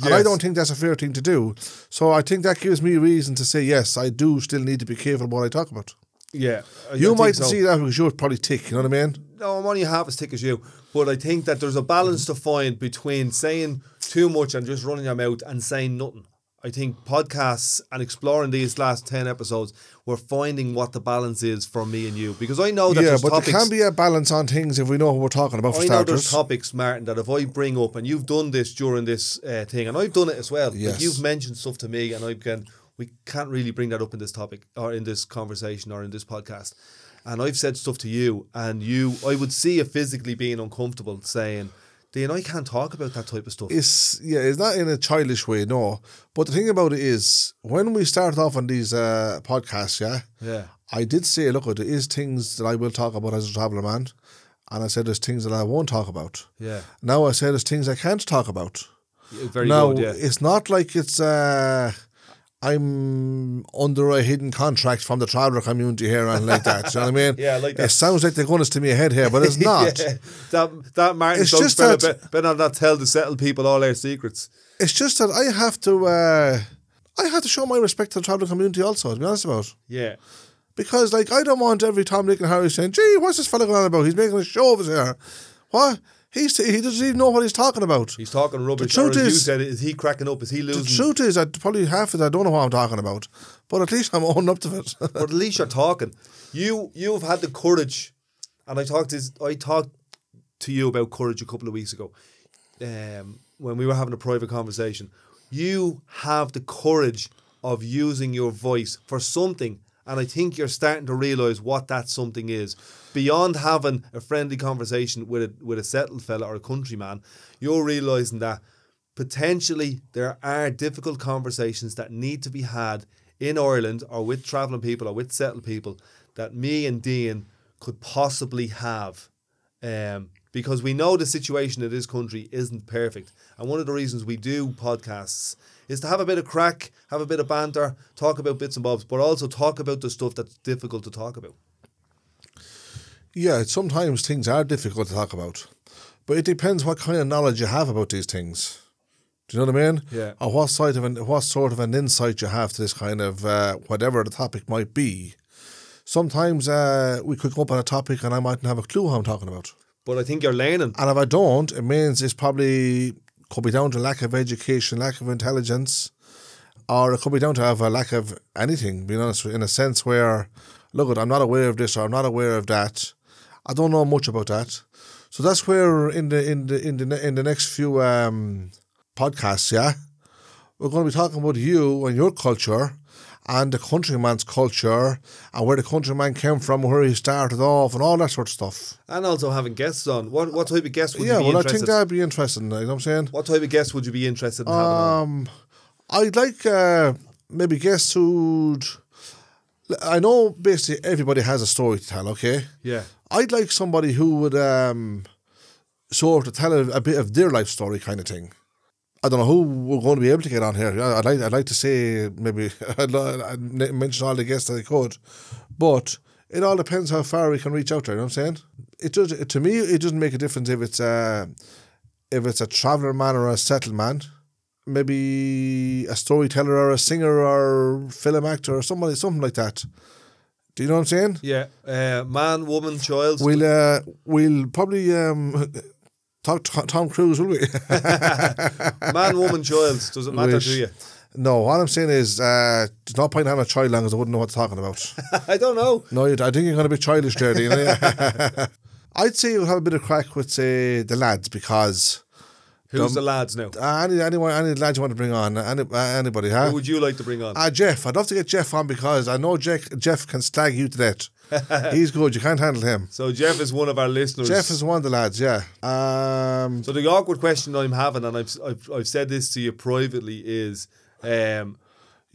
And I don't think that's a fair thing to do. So I think that gives me reason to say yes, I do still need to be careful what I talk about. yeah, I- You might so. see that because you're probably tick, you know what I mean? no, I'm only half as thick as you, but I think that there's a balance to find between saying too much and just running your mouth and saying nothing. I think podcasts and exploring these last 10 episodes, we're finding what the balance is for me and you. Because I know that Yeah, there's but topics. there can be a balance on things if we know what we're talking about for I know there's topics, Martin, that if I bring up, and you've done this during this uh, thing, and I've done it as well. Like Yes. you've mentioned stuff to me, and I can we can't really bring that up in this topic or in this conversation or in this podcast. And I've said stuff to you, and you, I would see you physically being uncomfortable, saying, "Dean, I can't talk about that type of stuff." It's yeah, it's not in a childish way, no. But the thing about it is, when we start off on these uh, podcasts, yeah, yeah, I did say, look, there is things that I will talk about as a traveller man, and I said there's things that I won't talk about. yeah, Now I said there's things I can't talk about. Yeah, very now good. Yeah, it's not like it's uh, I'm under a hidden contract from the traveller community here and like that. you know what I mean? Yeah, like that. It sounds like they're going to me ahead here, but it's not. Yeah. That that Martin It's just that- be- better not tell the settled people all their secrets. It's just that I have to. Uh, I have to show my respect to the traveller community also. To be honest about. Yeah, Because like I don't want every Tom, Dick, and Harry saying, "Gee, what's this fella going on about? He's making a show of us here." What? He's he doesn't even know what he's talking about. he's talking rubbish. The truth is- said, is he cracking up? Is he losing? The truth is, I probably half of it I don't know what I'm talking about, but at least I'm owning up to it. but at least you're talking. You you've had the courage, and I talked to I talked to you about courage a couple of weeks ago, um, when we were having a private conversation. You have the courage of using your voice for something, and I think you're starting to realize what that something is. Beyond having a friendly conversation with a with a settled fella or a countryman, you're realizing that potentially there are difficult conversations that need to be had in Ireland or with travelling people or with settled people that me and Dean could possibly have. Um, because we know the situation in this country isn't perfect. And one of the reasons we do podcasts is to have a bit of crack, have a bit of banter, talk about bits and bobs, but also talk about the stuff that's difficult to talk about. Yeah, sometimes things are difficult to talk about, but it depends what kind of knowledge you have about these things. Do you know what I mean? Yeah. Or what side of an, what sort of an insight you have to this kind of uh, whatever the topic might be. Sometimes uh, we could go up on a topic and I mightn't have a clue how I'm talking about. But I think you're learning. And if I don't, it means it's probably could be down to lack of education, lack of intelligence, or it could be down to have a lack of anything. Being honest, in a sense where, look, I'm not aware of this or I'm not aware of that. I don't know much about that. So that's where in the in the in the in the next few um, podcasts, yeah, we're going to be talking about you and your culture. And the countryman's culture, and where the countryman came from, where he started off, and all that sort of stuff. And also having guests on. What what type of guests would yeah, you be well, I think that'd be interesting. You know what I'm saying? What type of guests would you be interested in having on? Um, I'd like uh, maybe guests who'd I know basically everybody has a story to tell. Okay, Yeah. I'd like somebody who would um, sort of tell a, a bit of their life story, kind of thing. I don't know who we're going to be able to get on here. I'd like, I'd like to say maybe I'd, I'd mention all the guests that I could, but it all depends how far we can reach out there. You know what I'm saying? It does. To me, it doesn't make a difference if it's a if it's a traveller man or a settled man. Maybe a storyteller or a singer or film actor or somebody, something like that. Do you know what I'm saying? Yeah. Uh, man, woman, child. We'll uh, we'll probably um, talk to Tom Cruise, will we? man, woman, child. Does it matter Wish. to you? no, what I'm saying is, uh, there's no point having a child long as I wouldn't know what they're talking about. I don't know. no, I think you're going to be childish there, Dean. I'd say you'll have a bit of crack with, say, the lads because Who's Um, the lads now? uh, any anyone any lads you want to bring on, any, uh, anybody, huh? Who would you like to bring on? Ah, Jeff. I'd love to get Jeff on because I know Jeff, Jeff can slag you to death. He's good. You can't handle him. so Jeff is one of our listeners. Jeff is one of the lads, yeah. Um, So the awkward question I'm having, and I've, I've I've said this to you privately, is, um,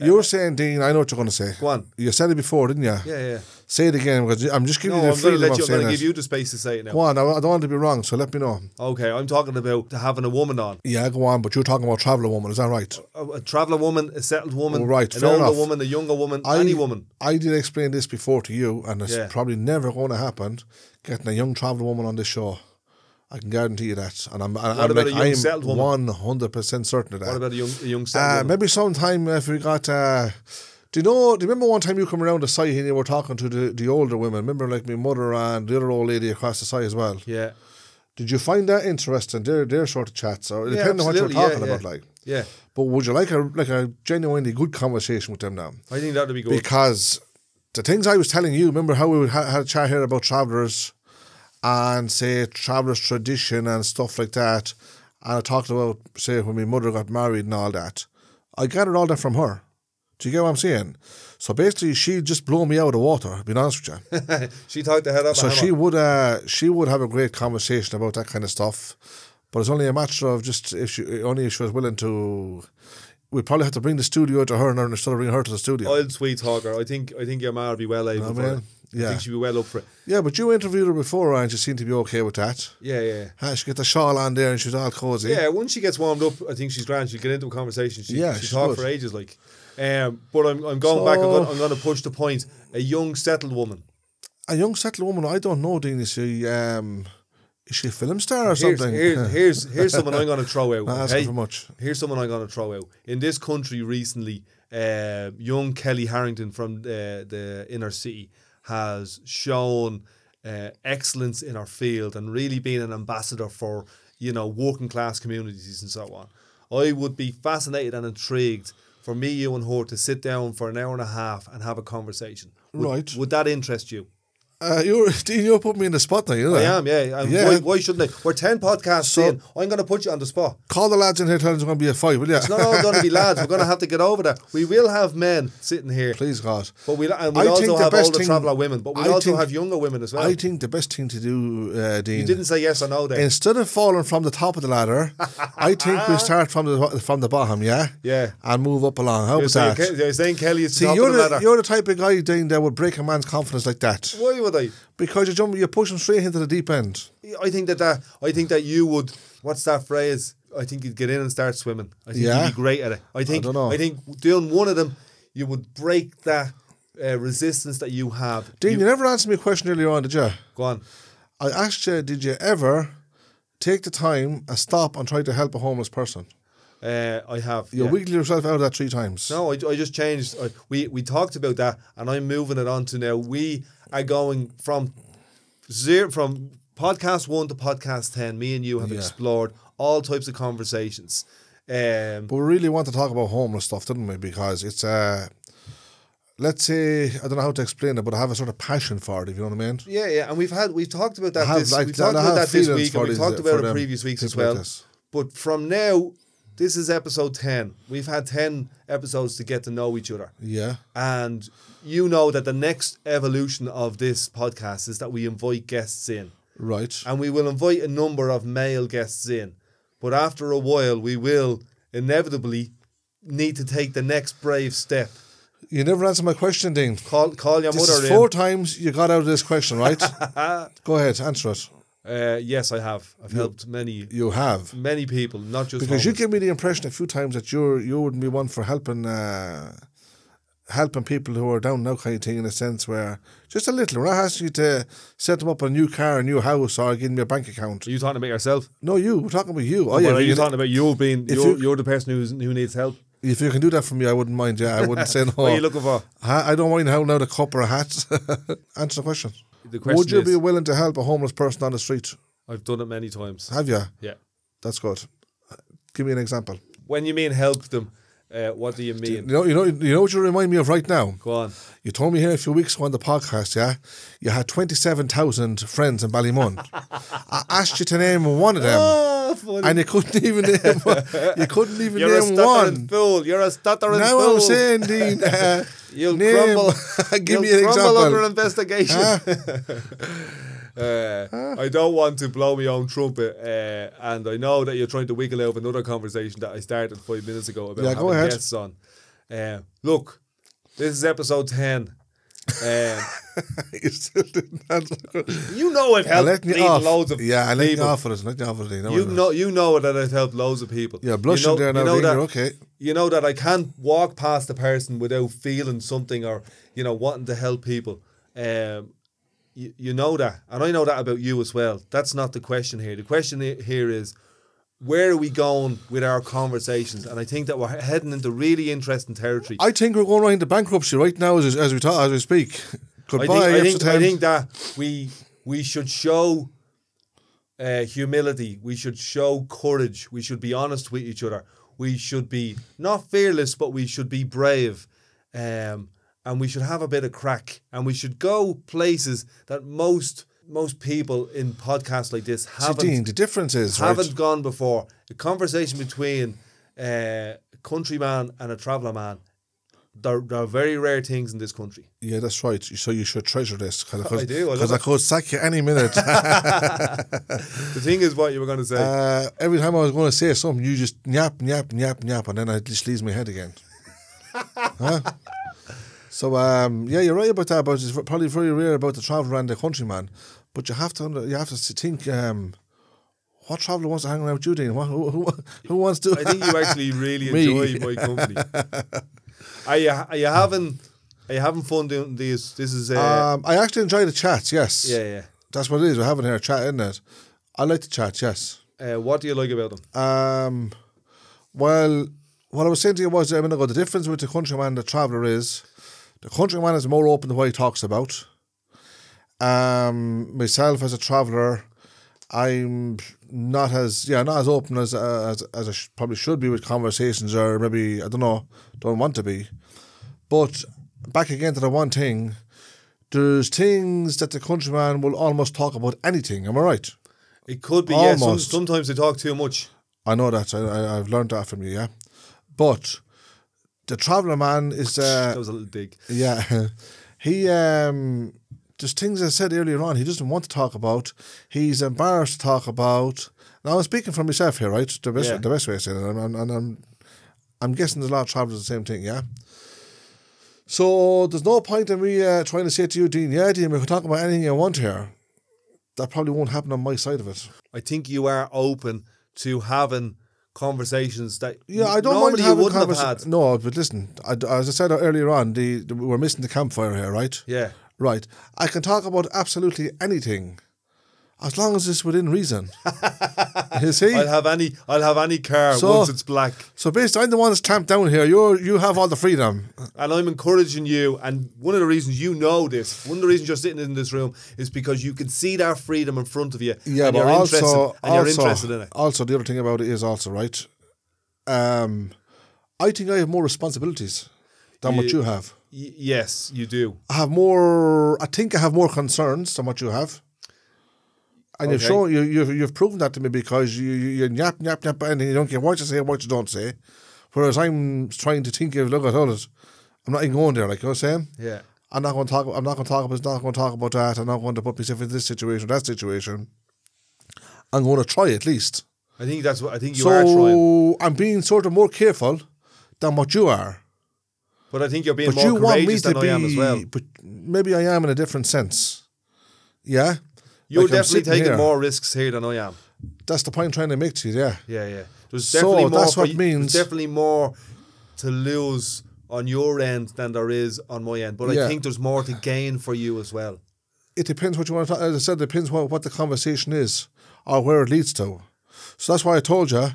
you were saying, Dean, I know what you're going to say. go on. You said it before, didn't you? Yeah, yeah. Say it again because I'm just giving No, you I'm the going to freedom let of you. I'm saying going to it. give you the space to say it now. Go on, I I don't want to be wrong, so let me know. Okay, I'm talking about having a woman on, Yeah, go on, but you're talking about traveller woman, is that right? a, a traveller woman, a settled woman, right, an fair older enough. woman, a younger woman, I, any woman. I did explain this before to you, and it's Yeah. probably never going to happen. Getting a young traveller woman on this show, I can guarantee you that, and I'm, I'm about like, I'm one hundred percent certain of that. What about a young, a young Uh, maybe sometime if we got. Uh, do you know? Do you remember one time you come around the site and you were talking to the, the older women? Remember, like my mother and the other old lady across the site as well. Yeah, Did you find that interesting? Their their sort of chats, or Yeah, depending on what you're absolutely, yeah, talking yeah. about, like. yeah. But would you like a like a genuinely good conversation with them now? I think that would be good. Because the things I was telling you, remember how we would had a chat here about travellers and say travellers tradition and stuff like that, and I talked about say when my mother got married and all that. I gathered all that from her. Do you get what I'm saying? So basically, she just blew me out of the water. Being honest with you. she talked the head up. So she would uh she would have a great conversation about that kind of stuff, but it's only a matter of just if she only if she was willing to. We'd probably have to bring the studio to her and instead of bring her to the studio. I'll sweet talk her. I think I think your ma would be well able for man. it. I Yeah. think she'd be well up for it. Yeah, but you interviewed her before and she seemed to be okay with that. Yeah, yeah. Uh, she get the shawl on there and she's all cozy. Yeah, once she gets warmed up, I think she's grand. She'll get into a conversation. She, Yeah, she talk good. for ages, like. Um, but I'm, I'm going back. I'm going, I'm going to push the point. A young settled woman. A young settled woman, I don't know, Dean, is she, um, is she a film star or Here's, something? here's, here's, here's someone I'm going to throw out. Not asking for much. Here's someone I'm going to throw out. In this country recently, uh, young Kelly Harrington from the, the inner city has shown uh, excellence in our field and really been an ambassador for, you know, working class communities and so on. I would be fascinated and intrigued for me, you, and her to sit down for an hour and a half and have a conversation. Would, Right. Would that interest you? Uh, you're, Dean, you're putting me in the spot now, you know I that? am, yeah. And Yeah. Why, why shouldn't I? We're 10 podcasts So- in. I'm going to put you on the spot. Call the lads in here, tell them it's going to be a fight, will you? It's not all going to be lads. We're going to have to get over that. We will have men sitting here, Please, God. but we'll, and I we'll think also the have best older thing- traveller women, but we'll I also think- have younger women as well. I think the best thing to do, uh, Dean, you didn't say yes or no there. instead of falling from the top of the ladder, I think we start from the from the bottom, yeah? Yeah. And move up along. How You're about saying, that? Ke- you're saying Kelly is See, top you're of the, the ladder. you're the type of guy, Dean, that would break a man's confidence like that. Why would I? Because you're jumping, you're pushing straight into the deep end. I think that, that I think that you would. What's that phrase? I think you'd get in and start swimming. I think Yeah? you'd be great at it. I think. don't know. I think doing one of them, you would break that uh, resistance that you have. Dean, You- you, never answered me a question earlier on, did you? go on. I asked you, did you ever take the time and stop and try to help a homeless person? Uh, I have. You yeah. wiggled yourself out of that three times. No, I, I just changed. I, we we talked about that, and I'm moving it on to now. We are going from zero from podcast one to podcast ten. Me and you have Yeah. explored all types of conversations. Um, But we really want to talk about homeless stuff, didn't we? Because it's uh let's say I don't know how to explain it, but I have a sort of passion for it, if you know what I mean. yeah, yeah, and we've had we've talked about that. Have, This, like, we talked about that this week, and we talked about it previous weeks as people like well. but from now, this is episode ten. We've had ten episodes to get to know each other. Yeah. And you know that the next evolution of this podcast is that we invite guests in. Right. And we will invite a number of male guests in. But after a while, we will inevitably need to take the next brave step You never answer my question, Dean. Call call your This mother is in. four times you got out of this question, right? Go ahead, answer it. Uh, yes, I have. I've helped many You have. many people, not just Because you homeless. give me the impression a few times that you're you wouldn't be one for helping uh, helping people who are down now kind of thing in a sense where just a little. We're not asking you to set them up a new car, a new house, or give them a bank account. Are you talking about yourself? No, you. We're talking about you. Oh, Well, yeah. are you you talking about you being you're, you- you're the person who's, who needs help? if you can do that for me, I wouldn't mind. Yeah, I wouldn't say no. What are you looking for? Ha- I don't mind holding out a cup or a hat. Answer the question. The question Would you is, be willing to help a homeless person on the street? I've done it many times. Have you? Yeah. That's good. Give me an example. When you mean help them, uh, what do you mean? You know, you know, you know what you remind me of right now. Go on. You told me here a few weeks ago on the podcast, yeah, you had twenty-seven thousand friends in Ballymun. I asked you to name one of them, Oh, funny. and you couldn't even name. You couldn't even You're a name stuttering one. fool. You're a stuttering Now fool. I'm saying, Dean, uh, You'll name. crumble. Give You'll me an crumble under example. investigation. uh, I don't want to blow my own trumpet, uh, and I know that you're trying to wiggle out of another conversation that I started five minutes ago about Yeah, having guests on. Uh, look, this is episode ten. Um, you still didn't answer. you know I've I helped let you off. loads of yeah, I let people. you off with it. Let you off it. Dean. Don't You know, you know that I've helped loads of people. Yeah, blushing you know, there now. you know that, okay. You know that I can't walk past a person without feeling something or you know wanting to help people. Um, you, you know that, and I know that about you as well. That's not the question here. The question here is where are we going with our conversations? And I think that we're heading into really interesting territory. I think we're going right into bankruptcy right now as, as we talk, as we speak. I Goodbye. think, I think, I think that we we should show uh, humility. We should show courage. We should be honest with each other. We should be not fearless, but we should be brave. Um, and we should have a bit of crack. And we should go places that most most people in podcasts like this haven't Dean, the difference is haven't right. gone before. A conversation between uh, a countryman and a traveller man. They're, they're very rare things in this country. Yeah, that's right. So you should treasure this because I do, I Because I, it. could sack you any minute. The thing is, what you were going to say. uh, every time I was going to say something, you just nyap, nyap, nyap, nyap, and then it just leaves my head again. huh? So um, yeah, you're right about that. But it's probably very rare about the travel around the country, man. But you have to under- you have to think. Um, what traveller wants to hang around with you, Dean? What, who, who, who wants to? I think you actually really enjoy my company. Are you, are you having are you having fun doing these? This is uh, um, I actually enjoy the chats. Yes, yeah, yeah. that's what it is. We're having here a chat, isn't it? I like the chat. Yes. Uh, what do you like about them? Um, well, what I was saying to you was a minute ago, the difference with the countryman and the traveller is the countryman is more open to what he talks about. Um, myself as a traveller, I'm not as yeah not as open as as as I sh- probably should be with conversations or maybe I don't know don't want to be, but back again to the one thing. There's things that the countryman will almost talk about anything. Am I right? It could be. Yeah, some, sometimes they talk too much. I know that. I, I, I've learned that from you, yeah. But the traveller man is, that uh, was a little dig. yeah, he, um, there's things I said earlier on he doesn't want to talk about. He's embarrassed to talk about. Now, I'm speaking for myself here, right? The best, Yeah. the best way of saying it. And, I'm- and I'm, I'm guessing there's a lot of travellers the same thing, yeah? So there's no point in me uh, trying to say to you, Dean, yeah, Dean, we can talk about anything you want here. That probably won't happen on my side of it. I think you are open to having conversations that Yeah, I don't normally mind you wouldn't have had. No, but listen, I, as I said earlier on, the, the we're missing the campfire here, right? Yeah, Right. I can talk about absolutely anything, as long as it's within reason. you see? I'll have any. I'll have any car So- once it's black, so basically, I'm the one that's clamped down here. You you have all the freedom. and I'm encouraging you. And one of the reasons you know this, one of the reasons you're sitting in this room, is because you can see that freedom in front of you. Yeah, and but you're also, interested, and you're also, interested in it. also the other thing about it is also right. Um, I think I have more responsibilities than what you have. Y- yes, you do. I have more. I think I have more concerns than what you have. And you've shown you you've you've proven that to me because you you, yap yap yap and you don't care what you say and what you don't say, whereas I'm trying to think of look at all it. I'm not even going there. Like you're saying, Yeah. I'm not going to talk. I'm not going to talk about. Not going to talk about that. I'm not going to put myself in this situation, that situation. I'm going to try at least. I think that's what I think you are trying. So I'm being sort of more careful than what you are. But I think you're being But more you want me courageous to than be. I am as well. But maybe I am in a different sense. Yeah. You're Like definitely taking here. more risks here than I am. That's the point I'm trying to make to you. Yeah. Yeah, yeah. There's So, definitely more that's what you- means- There's definitely more to lose on your end than there is on my end. But I think there's more to gain for you as well. It depends what you want to talk. As I said, it depends what, what the conversation is or where it leads to. So that's why I told you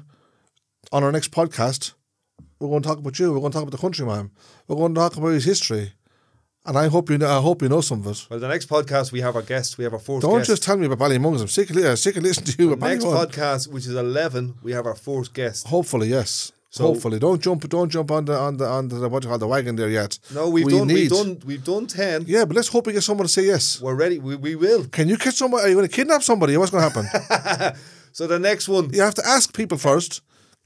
on our next podcast, we're going to talk about you. We're going to talk about the country, countryman. We're going to talk about his history. And I hope you know, I hope you know some of it. Well, the next podcast we have our guest. We have our fourth Don't guest. just tell me about Ballymun's. I'm sick of, li- sick of listening to you about the next podcast, which is eleven, we have our fourth guest. Hopefully, yes. So- Hopefully, don't jump, don't jump on the on the on the what you call the wagon there yet. No, we've We done we've need- done we've done ten. Yeah, but let's hope we get someone to say yes. We're ready. We, we will. Can you catch somebody? Are you going to kidnap somebody? What's going to happen? So the next one, you have to ask people first.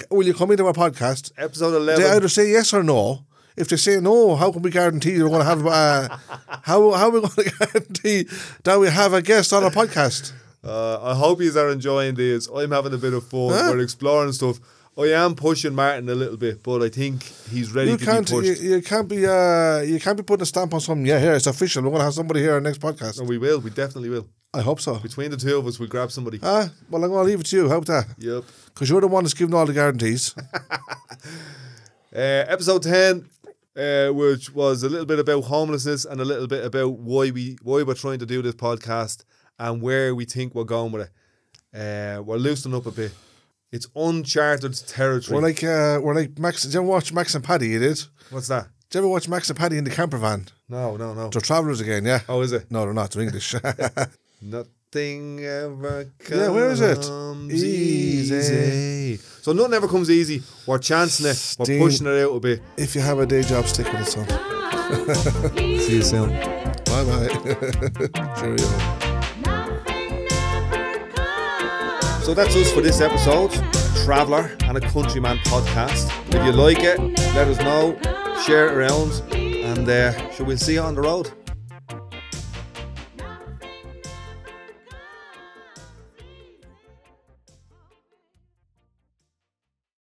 Will you come into our podcast? episode They eleven. either say yes or no. If they say no, how can we guarantee you're going to have? Uh, how how are we going to guarantee that we have a guest on our podcast? Uh, I hope you are enjoying this. I'm having a bit of fun. Huh? We're exploring stuff. I am pushing Martin a little bit, but I think he's ready You to can't be pushed. you can't be uh, you can't be putting a stamp on something. Yeah, here it's official. We're going to have somebody here on next podcast. and we will. We definitely will. I hope so. Between the two of us, we grab somebody. Ah, well, I'm going to leave it to you. Hope that? Yep. Because you're the one that's giving all the guarantees. Uh, episode ten, uh, which was a little bit about homelessness and a little bit about why we why we're trying to do this podcast and where we think we're going with it. Uh, we're loosening up a bit. It's uncharted territory. we're like uh, we're like Max. Did you ever watch Max and Paddy? You did. What's that? Did you ever watch Max and Paddy in the camper van? No, no, no. They're travellers again, yeah. Oh, is it? No, they're not. They're English. Nothing ever comes Yeah, where is it? easy. Easy. So nothing ever comes easy. We're chancing it. We're Sting. pushing it out a bit. if you have a day job, stick with it, son. See you soon. Bye bye. Cheerio. Nothing ever comes So that's us for this episode. A Traveller and a Countryman podcast. If you like it, let us know. Share it around. And uh, sure, we'll see you on the road.